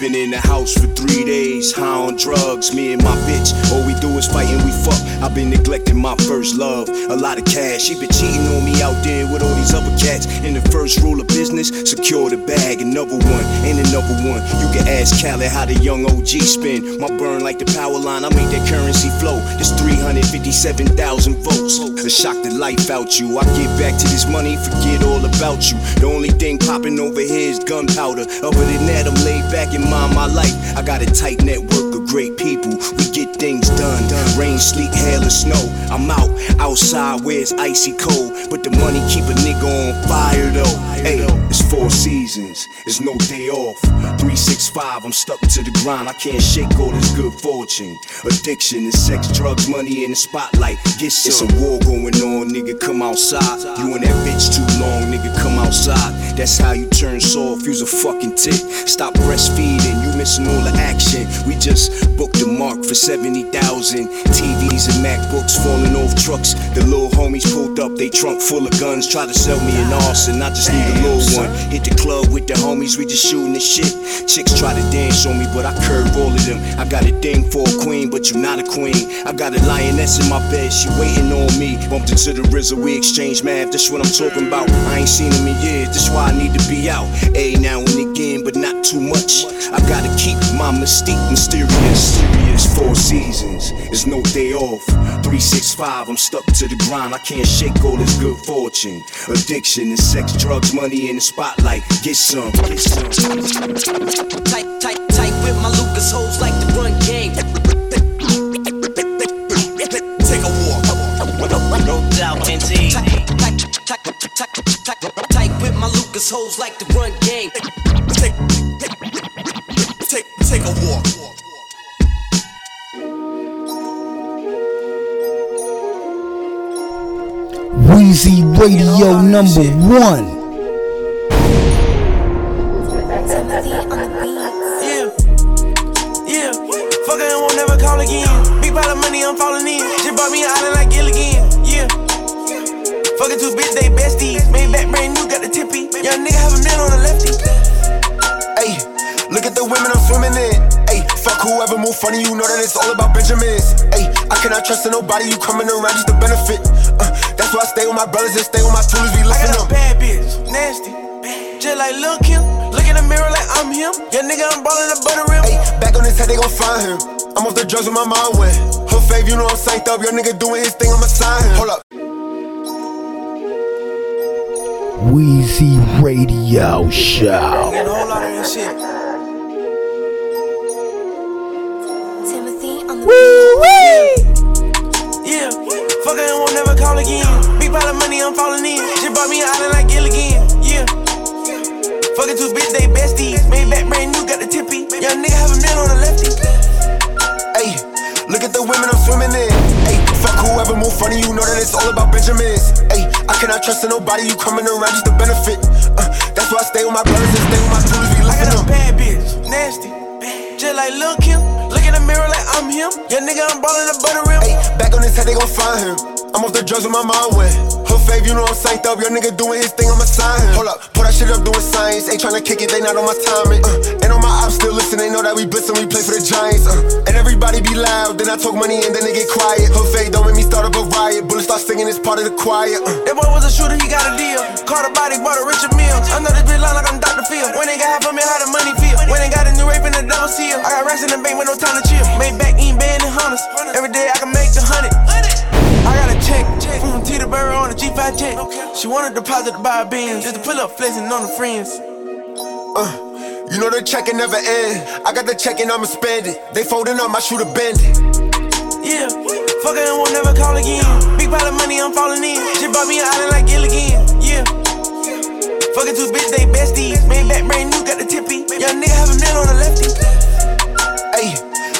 Been in the house for three days, high on drugs. Me and my bitch, all we do is fight and we fuck. I've been neglecting my first love. A lot of cash, she been cheating on me out there with all these other cats. And the first rule of business, secure the bag. Another one, and another one. You can ask Khaled how the young OG spin. My burn like the power line, I make that currency flow. This 357,000 volts. A shock the life out you. I get back to this money, forget all about you. The only thing popping over here is gunpowder. Other than that, I'm laid back and mind my life. I got a tight network of great people. We get things done. Rain, sleet, hail, or snow. I'm out outside where it's icy cold. But the money keep a nigga on fire though. Hey, it's four seasons. It's no day off. 365, I'm stuck to the grind. I can't shake all this good fortune. Addiction is sex, drugs, money in the spotlight. Get some. It's a war going on, nigga. Come outside. You and that bitch too long, nigga. Come outside. That's how you turn soft. Use a fucking tick. Stop breastfeeding. Missing all the action. We just booked the mark for 70,000. TVs and MacBooks falling off trucks. The little homies pulled up, they trunk full of guns. Try to sell me an arson. I just need a little one. Hit the club with the homies, we just shooting the shit. Chicks try to dance on me, but I curve all of them. I got a thing for a queen, but you're not a queen. I got a lioness in my bed, she waiting on me. Bumped into the RZA, we exchange math. That's what I'm talking about. I ain't seen him in years, that's why I need to be out. A now and again, but not too much. I gotta keep my mystique mysterious. Serious four seasons, it's no day off. 365, I'm stuck to the grind. I can't shake all this good fortune. Addiction and sex, drugs, money in the spotlight. Get some, get some. Tight, tight, tight with my Lucas hoes like the run game. Take a walk. No doubt, indeed. Tight, tight, tight, tight, tight, tight with my Lucas hoes like the run game. Take, take, take a walk. Weezy Radio number one. Yeah, yeah. Fuck it, won't never call again. Big pile of money, I'm falling in. Just bought me an island like Gilligan. Yeah. Fucking two bitch, they besties. Made back brand new, got the tippy. Young nigga have a man on the lefty. Ayy, at the women I'm swimming in. Ayy, fuck whoever move funny, you know that it's all about Benjamins. Ayy, I cannot trust in nobody, you coming around just to benefit. Uh, that's why I stay with my brothers and stay with my tools, we I lifting got a them. bad bitch, nasty. Just like Lil Kim. Look in the mirror like I'm him. Yeah, nigga, I'm ballin' the butter rim. Ayy, back on his head, they gon' find him. I'm off the drugs with my mind went. Her fave, you know I'm psyched up. Your nigga doing his thing, I'ma sign him. Hold up. Weezy Radio Show. Get a whole lot of that shit. Yeah, fuck it, won't never call again. Big pile of money, I'm falling in. Just bought me an island like Gilligan. Yeah. Fucking two bitch, they besties. Made back brand new, got the tippy. Young nigga have a man on the lefty. Ayy, look at the women I'm swimming in. Ayy, fuck whoever move funny, you know that it's all about Benjamins. Ayy, I cannot trust in nobody, you coming around just to benefit. Uh, that's why I stay with my brothers and stay with my tools, we I got a bad bitch, nasty. Just like Lil Kim. In the mirror like I'm him. Yeah, nigga, I'm ballin' the butter rim. Ayy, back on his head, they gon' find him. I'm off the drugs with my mind went. Her fave, you know I'm psyched up. Your nigga doing his thing, I'ma sign him. Hold up, put that shit up doing science. Ain't tryna kick it, they not on my timing. Uh, and on my ops still listen, they know that we blitzin', we play for the Giants. Uh, and everybody be loud, then I talk money and then they get quiet. Her fave don't make me start up a riot. Bullets start singing, it's part of the choir. Uh. That boy was a shooter, he got a deal. Caught a body, bought a Richard Mille. I know this bitch line like I'm Dr. Phil. When they got half of me, how the money feel. When they got a new rape in the double seal. I got racks in the bank with no time to chill. Made back eating band and hunters. Every day I can make Burrow on a G5 jet. She wanna deposit to buy a Benz, just to pull up flexing on the friends. Uh, you know the checkin' never end. I got the check and I'ma spend it. They folding up my shooter bend it. Yeah, fuck and won't never call again. Big pile of money, I'm falling in. She bought me an island like Gilligan. Yeah. Fucking two bitches, they besties. Made back brand new, got the tippy. Young nigga have a mill on the lefty. Ayy,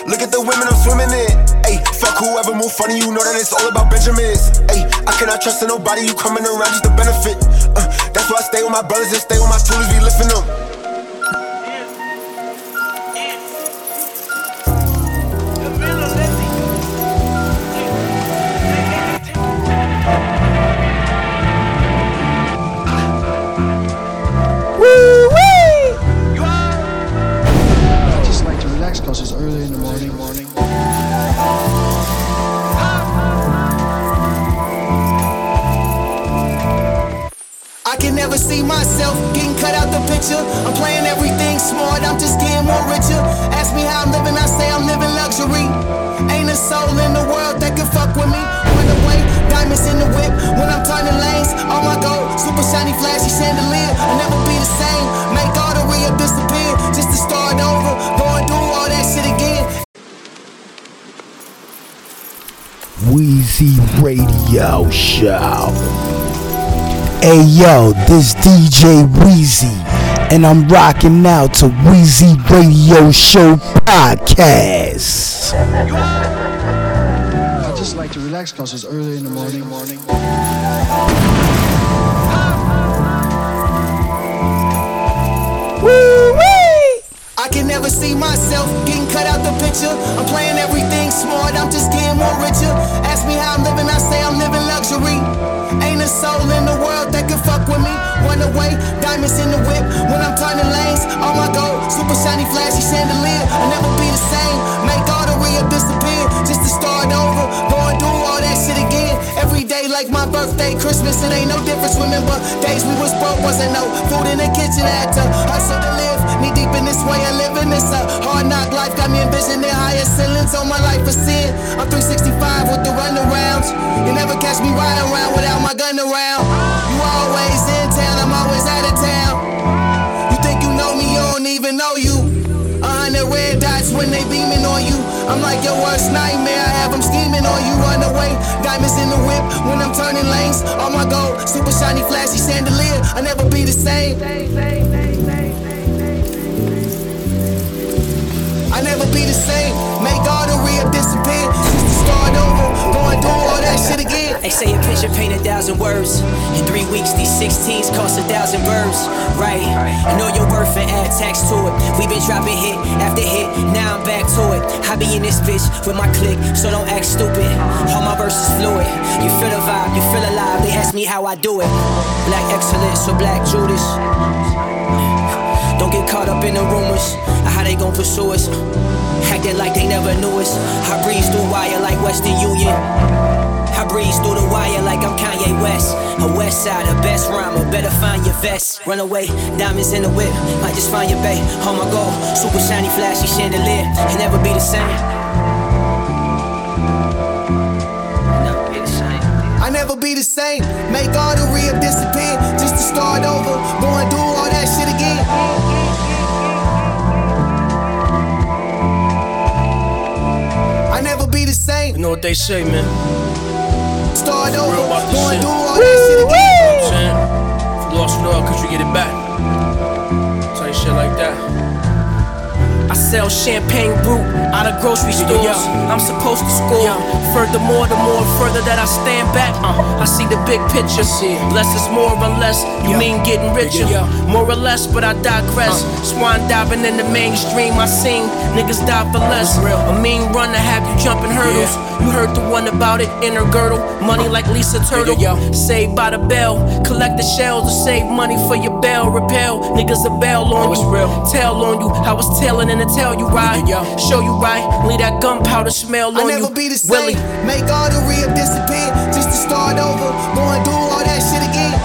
look at the women I'm swimming in. Ayy, fuck whoever move funny, you know that it's all about Benjamins. Ayy, I cannot trust in nobody, you coming around just to benefit. Uh, that's why I stay with my brothers and stay with my tools, we lifting them. I just like to relax because it's early in the morning. morning. Never see myself getting cut out the picture. I'm playing everything smart, I'm just getting more richer. Ask me how I'm living, I say I'm living luxury. Ain't a soul in the world that can fuck with me. Run away, diamonds in the whip. When I'm turning lanes, all my gold, super shiny, flashy chandelier. I'll never be the same. Make all the real disappear just to start over. Go and do all that shit again. Weezy Radio Show. Hey yo, this DJ Weezy, and I'm rocking out to Weezy Radio Show Podcast. I just like to relax because it's early in the morning. morning. I can never see myself getting cut out the picture. I'm playing everything smart, I'm just getting more richer. Ask me how I'm living, I say I'm living luxury. Ain't a soul in the world that can fuck with me. Run away, diamonds in the whip. When I'm turning lanes, all my gold, super shiny, flashy chandelier. I'll never be the same. Make all the real disappear just to start over. Go and do all that shit again. Like my birthday, Christmas, it ain't no difference. Remember days we was broke, wasn't no food in the kitchen. I had to hustle to live. Knee deep in this way of living. It's a hard knock life. Got me envisioning higher ceilings on my life of sin. I'm 365 with the runarounds. You never catch me riding around without my gun around. You always in town, I'm always out of town. You think you know me, you don't even know you. A hundred red dots when they beaming on you. I'm like your worst nightmare. I have them scheming on you. Run away, diamonds in the whip when I'm turning lanes. All my gold, super shiny, flashy chandelier. I'll never be the same. I'll never be the same. Make all the real shit again. They say a picture paint a thousand words. In three weeks, these 16s cost a thousand birds. Right. I know your worth and add tax to it. We been dropping hit after hit. Now I'm back to it. I be in this bitch with my click, so don't act stupid. All my verses fluid. You feel the vibe, you feel alive. They ask me how I do it. Black excellence or black Judas. Don't get caught up in the rumors of how they gon' pursue us. Acting like they never knew us. I breeze through wire like Western Union. I breeze through the wire like I'm Kanye West. A West Side, a best rhymer. Better find your vest. Run away, diamonds in the whip. Might just find your bay. Oh my god, super shiny, flashy chandelier. And never be the same. I never be the same. Make all the real disappear just to start over. Go and do all that shit again. I never be the same. You know what they say, man. Start over. Real about this shit. do all that shit You know again. what I'm saying? If you lost it all, could you get it back? Type shit like that. Sell champagne brute out of grocery stores. I'm supposed to score. Furthermore, the more further that I stand back, uh, I see the big picture. Less is more or less. You mean getting richer? More or less, but I digress. Swan diving in the mainstream. I sing niggas die for less. Real. A mean run to have you jumping hurdles. You heard the one about it, inner girdle. Money like Lisa Turtle. Saved by the bell. Collect the shells to save money for your bail. Repel. Niggas a bail on you. Tell on you. I was telling and to tell you right. Show you right. Leave that gunpowder smell on you. never be the same. Willie. Make all the real disappear just to start over. Go and do all that shit again.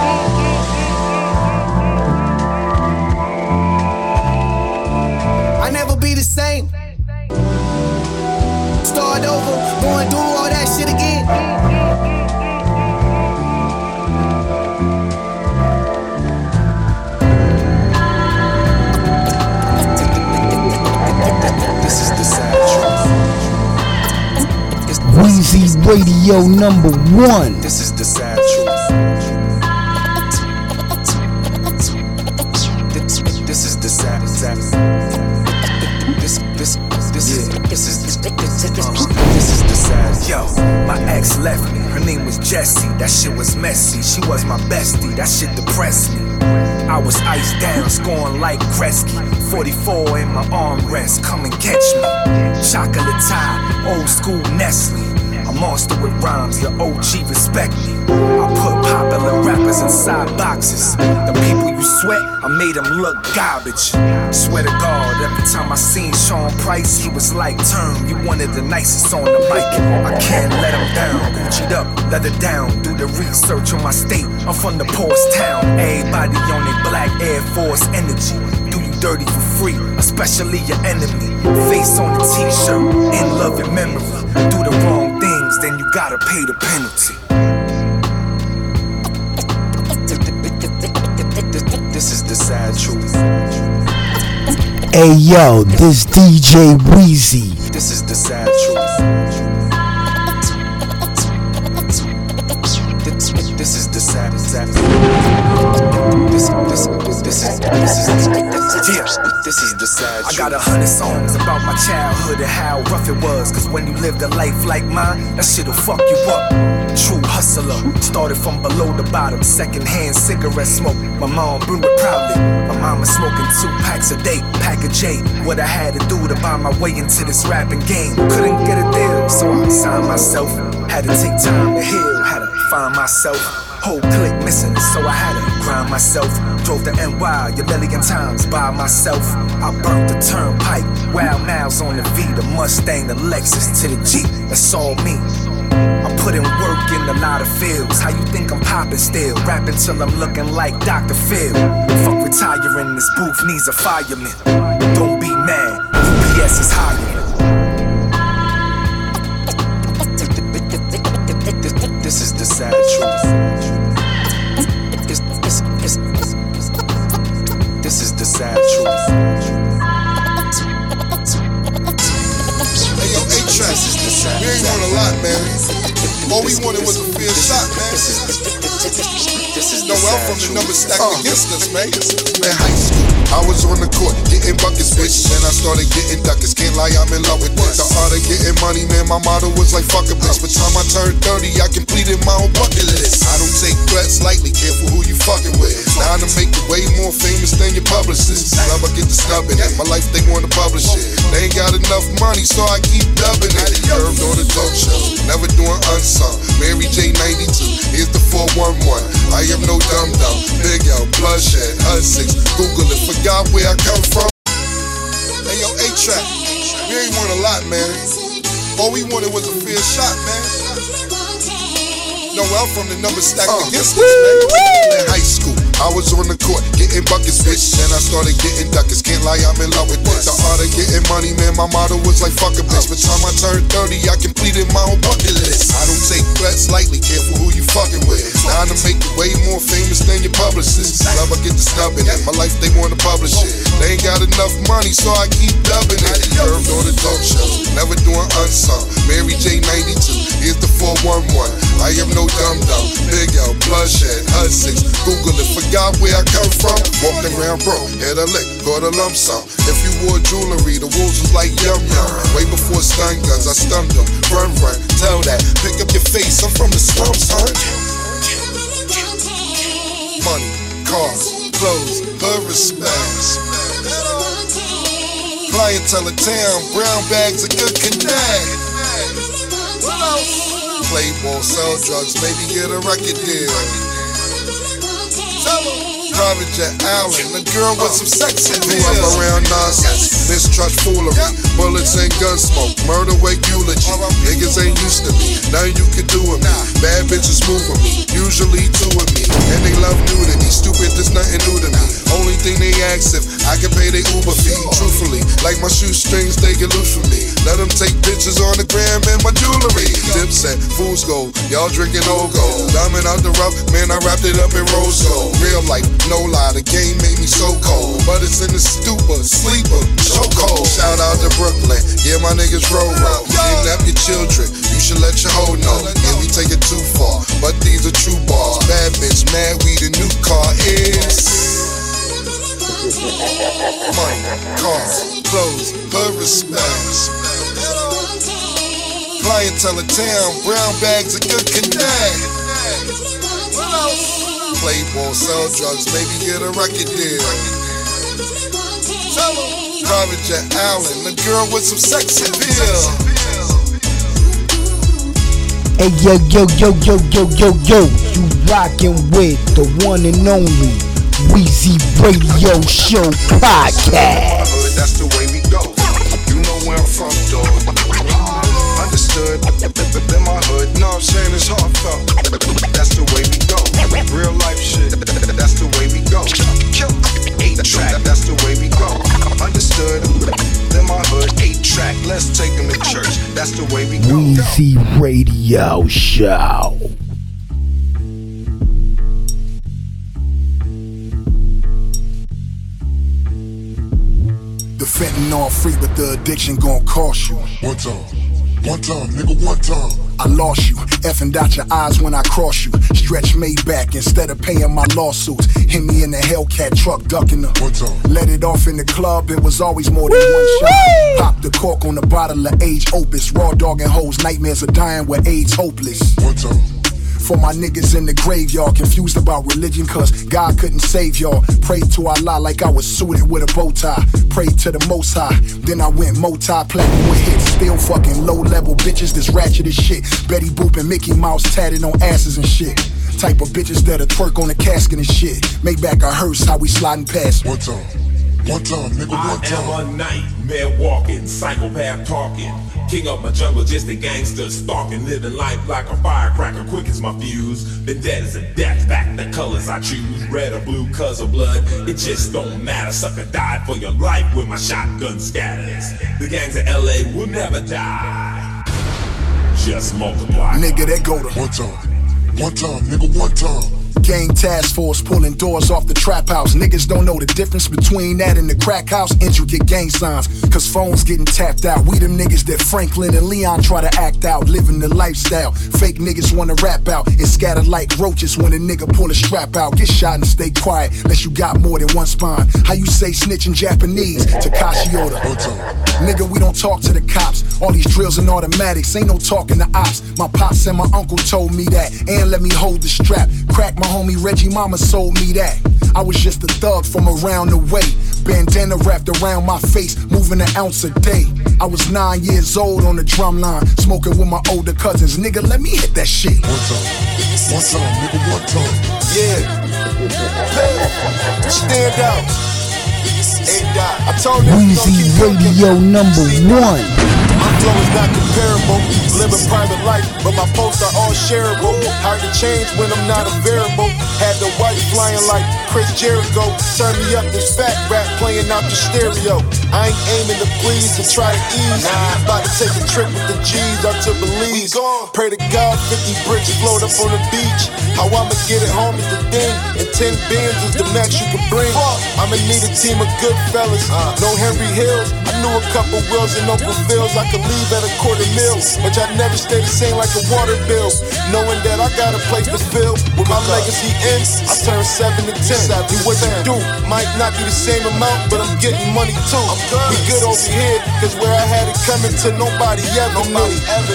I never be the same. Start over. Go and do all that shit again. This is the sad truth. It's Weezy Radio number one. This is the sad truth. This is the sad, sad. This, this, this, this is this, this, this, this is the sad. Yo, my ex left me. Her name was Jessie. That shit was messy. She was my bestie. That shit depressed me. I was iced down, scoring like Gretzky. 44 in my armrest, come and catch me. Chocolate tie, old school Nestle. A monster with rhymes, your OG respect me. I put popular rappers inside boxes. The people you sweat, I made them look garbage. Swear to God, every time I seen Sean Price, he was like, Turn, you one of the nicest on the mic. I can't let him down. Gucci'd up, leather down. Do the research on my state. I'm from the poorest town. Everybody on their black Air Force energy. Do you dirty for free, especially your enemy. Face on the t-shirt, in love and memory. Do the wrong things, then you gotta pay the penalty. This is the sad truth. Hey yo, this DJ Weezy. This is the sad truth. This, this is the sad, sad. This, this, this is, this is, Yeah. this is the sad truth. I got a hundred songs about my childhood and how rough it was. Cause when you lived a life like mine, that shit'll fuck you up. True hustler, started from below the bottom. Secondhand cigarette smoke, my mom blew it proudly. My mama smoking two packs a day, pack of J. What I had to do to buy my way into this rapping game. Couldn't get a deal, so I signed myself. Had to take time to heal, had to find myself. Whole clique missing, so I had to grind myself. Drove to NY a million times by myself. I burnt the turnpike, wild miles on the V, the Mustang, the Lexus to the Jeep. That's all me. I work in a lot of fields. How you think I'm popping still? Rapping till I'm looking like Dr. Phil. Fuck retiring, this booth needs a fireman. Don't be mad, UPS is hiring. This is the sad truth. Ain't want a lot, man. All we wanted was a fair shot, man. No well from the numbers stacked uh. against us, man. Man, high school, I was on the court getting buckets, bitch. Then I started getting duckets. Can't lie, I'm in love with this. The art of getting money, man. My motto was like fuck a bitch. By time I turned 30, I completed my own bucket list. I don't take threats lightly. Careful who you fucking with. Now to make you way more famous than your publicist. Never get the stubbing it. My life they want to publish it. They ain't got enough money, so I keep dubbing it. Curved on the show, never doing unsung. Mary J 92, here's the 411. I am no dum dum. Big L, bloodshed, 6. Google it, forgot where I come from. Hey yo, A-Track, we ain't want a lot, man. All we wanted was a fair shot, man. No well from the numbers stacked uh. against us, man. In high school, I was on the court getting buckets, bitch. Then I started getting duckets. Can't lie, I'm in love with this. The art of getting money, man. My motto was like fuck a bitch. By the time I turned 30, I completed my own bucket list. I don't take threats lightly. Careful who you fucking with. Now to make you way more famous than your publicist. i get the stubbing it. My life they want to publish it. They ain't got enough money, so I keep dubbing it. Curved on the talk show, never doing unsung. Mary J 92, here's the 411. I am no dum dum. Big L, bloodshed, 6. Google it, forgot where I come from. Walked around broke, hit a lick, got a lump sum. If you wore jewelry, the wolves was like yum yum. Way before stun guns, I stunned them. Run, run, tell that. Pick up your face, I'm from the slums, huh? Money, cars, clothes, hood respect. Clientele of town, brown bags, a good connect. Play ball, sell drugs, maybe get a record deal. Private jet Allen, the girl with some sex appeal. Grew up around nonsense, mistrust foolery, bullets and gun smoke, murder wake eulogy. Niggas ain't used to me, nothing you can do with me. Bad bitches move with me, usually two of me, and they love nudity. Stupid, there's nothing new to me. Only thing they asks if I can pay their Uber fee. Truthfully, like my shoestrings, they get loose from me. Let them take pictures on the gram and my jewelry. Dipset, fool's gold, y'all drinking old gold. Diamond out the rough, man, I wrapped it up in rose gold. Real life, no lie, the game made me so cold. But it's in the stupor, sleeper, so cold. Shout out to Brooklyn, yeah, my niggas roll roll. Kidnap your children, you should let your hoe know. Yeah, we take it too far, but these are true bars. Bad bitch, mad we the new car is. Money, cars, clothes, her respect. Clientele of town, brown bags of good connect. Play ball, sell drugs, maybe get a record deal. Private Jet Allen, the girl with some sex appeal. Hey yo yo yo yo yo yo yo, you rockin' with the one and only Weezy Radio Show podcast. Understood. My hood, know I'm saying it's heartfelt. That's the way we go. Real life shit. That's the way we go. Eight track. That's the way we go. Understood. In my hood, eight track. Let's take them to church. That's the way we go. Weezy Radio Show. The fentanyl free, but the addiction gon' cost you. What's time. One time, nigga, one time. I lost you, effing out your eyes when I cross you. Stretch Maybach instead of paying my lawsuits. Hit me in the Hellcat truck, ducking them. One time. Let it off in the club, it was always more than one shot. Pop the cork on the bottle of age opus. Raw dog and hoes, nightmares of dying with AIDS hopeless. One time. For my niggas in the graveyard, confused about religion, cause God couldn't save y'all. Prayed to Allah like I was suited with a bow tie. Prayed to the most high, then I went multi platinum with hits. Still fucking low level bitches, this ratchet as shit. Betty Boop and Mickey Mouse tatted on asses and shit. Type of bitches that'll twerk on the casket and shit. Make back a hearse, how we sliding past. One time. One time, nigga, one time. I am a nightmare walking, psychopath talking. King of my jungle, just a gangster stalking. Living life like a firecracker, quick as my fuse. Been dead as a death, back the colors I choose. Red or blue, cause of blood, it just don't matter. Sucker died for your life when my shotgun scatters. The gangs of LA will never die. Just multiply. Nigga, that go to One time. One time, nigga, one time. Gang task force pulling doors off the trap house. Niggas don't know the difference between that and the crack house. Intricate gang signs, cause phones getting tapped out. We them niggas that Franklin and Leon try to act out, living the lifestyle. Fake niggas wanna rap out and scatter like roaches when a nigga pull a strap out. Get shot and stay quiet, unless you got more than one spine. How you say snitch in Japanese? Takashi Oda. Nigga, we don't talk to the cops. All these drills and automatics, ain't no talking to ops. My pops and my uncle told me that, and let me hold the strap. Crack my homie Reggie Mama sold me that. I was just a thug from around the way. Bandana wrapped around my face, moving an ounce a day. I was nine years old on the drum line, smoking with my older cousins. Nigga, let me hit that shit. One time. One time, nigga, one time. Yeah. Stand out. I told you Weezy Radio number one. Flow is not comparable. Living private life, but my posts are all shareable. Hard to change when I'm not a variable. Had the white flying like Chris Jericho. Turn me up this fat rap playing out the stereo. I ain't aiming to please and try to ease. About to take a trip with the G's out to Belize. Pray to God 50 bricks float up on the beach. How I'ma get it home is the thing. And 10 bins is the max you can bring. I'ma need a team of good fellas. No Henry Hills. I knew a couple wills and Uncle Phil's. I could leave at a quarter mil. But y'all never stay the same like a water bill. Knowing that I got a place to fill. When my legacy ends, I turn 7 to 10. Do what you do. Might not be the same amount, but I'm getting money too. We good over here, cause where I had it coming to nobody ever knew.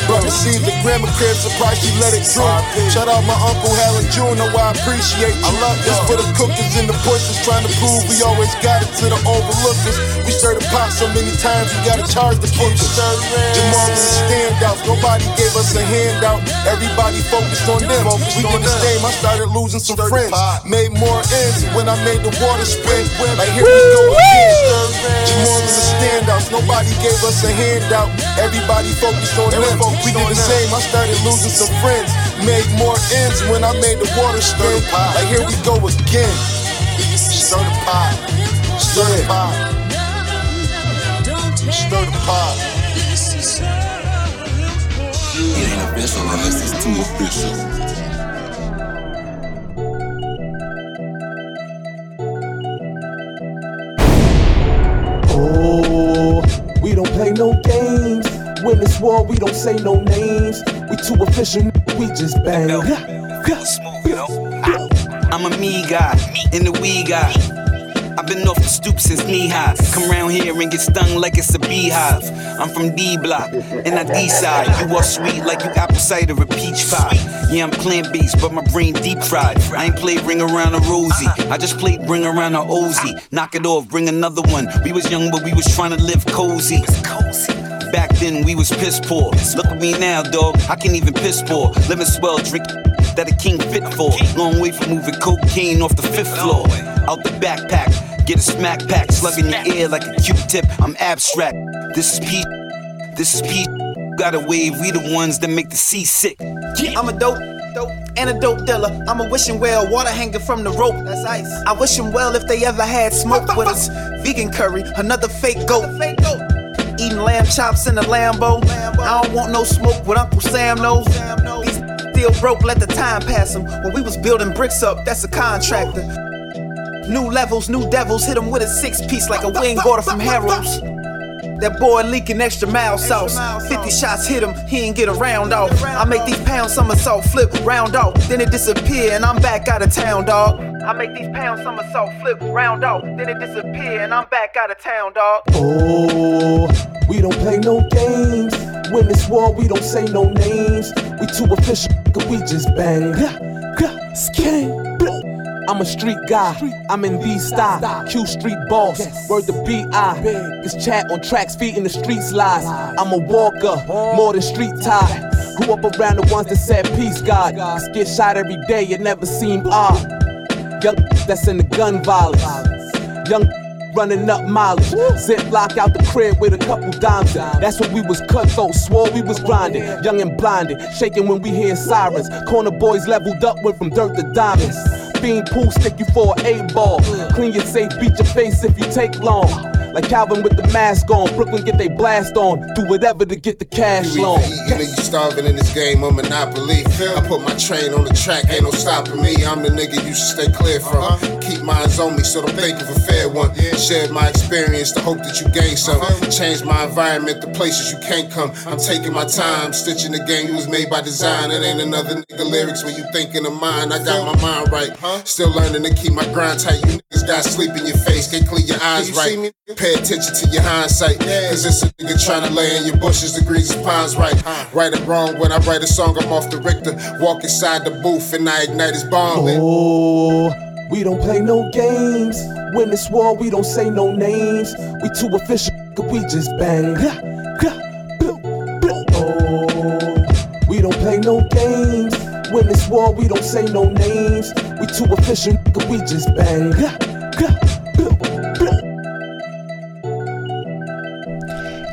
Brought received the grandma crib, surprised she let it through. Shout out my uncle Hal and June, know I appreciate you. I love this for the cookers and the pushers, trying to prove we always got it to the overlookers. We stirred the pot so many times, we gotta charge the cookers. Jamal was a standout, nobody gave us a handout. Everybody focused on them. We did the same, I started losing some friends. Made more ends when I made the water spin. Like here we go again. Jamal was a standout, nobody gave us a handout. Everybody focused on them. We did the same, I started losing some friends. Made more ends when I made the water spin. Like here we go again. Stir the pot. certified. Stir the pot. It ain't official unless it's too official. No games. Win this war, we don't say no names. We too efficient, we just bang. I'm a me guy, in the we guy. I've been off the stoop since knee high. Come around here and get stung like it's a beehive. I'm from D block, and I D side. You are sweet like you apple cider or peach pie. Yeah, I'm plant based, but my brain deep fried. I ain't played ring around a rosy. I just played ring around a Ozy. Knock it off, bring another one. We was young, but we was trying to live cozy. Back then we was piss poor. Look at me now, dog. I can't even piss poor. Living swell, drink that a king fit for. Long way from moving cocaine off the fifth floor. Out the backpack, get a smack pack, slug in your ear like a Q-tip. I'm abstract. This is P. This is P. Got a wave. We the ones that make the sea sick. I'm a dope, dope, and a dope dealer. I'm a wishing well, water hanging from the rope. That's ice. I wish them well if they ever had smoke with us. Vegan curry, another fake goat. Eating lamb chops in a Lambo. I don't want no smoke with Uncle Sam, no. These still broke, let the time pass them. When we was building bricks up, that's a contractor. New levels, new devils, hit him with a six piece like a wing order from Harold's. That boy leaking extra mild sauce. 50 shots hit him, he ain't get a round off. I make these pounds somersault flip, round off, then it disappear, and I'm back out of town, dog. I make these pounds somersault flip, round off, then it disappear, and I'm back out of town, dog. Oh, we don't play no games. Win this war, we don't say no names. We too official, cause we just bang. Skang. I'm a street guy, I'm in the style. Q Street boss, word to B.I. It's chat on tracks, feet in the streets lies. I'm a walker, more than street tie. Grew up around the ones that said peace, God. Us get shot every day, it never seemed odd. Ah. That's in the gun violence. Young running up mileage. Zip lock out the crib with a couple dimes. That's when we was cutthroat, swore we was grinding. Young and blinded, shaking when we hear sirens. Corner boys leveled up, went from dirt to diamonds. Fiend pool stick you for an eight ball. Clean your safe, beat your face if you take long. Like Calvin with the mask on. Brooklyn get they blast on. Do whatever to get the cash You long. either eating or you starving in this game of Monopoly. I put my train on the track, ain't no stopping me. I'm the nigga you should stay clear from. Keep minds on me, so don't think of a fair one. Shared my experience to hope that you gain some. Change my environment the places you can't come. I'm taking my time, stitching the game you was made by design. It ain't another nigga lyrics when you thinking of mine. I got my mind right. Still learning to keep my grind tight. You niggas got sleep in your face, can't clean your eyes right. Pay attention to your hindsight. Cause it's a nigga trying to lay in your bushes, degrees of pines right. Right or wrong, when I write a song, I'm off the Richter. Walk inside the booth and I ignite his bomb. Oh, we don't play no games. Win this war, we don't say no names. We too official, we just bang. Oh, we don't play no games. Win this war, we don't say no names. We too official, we just bang.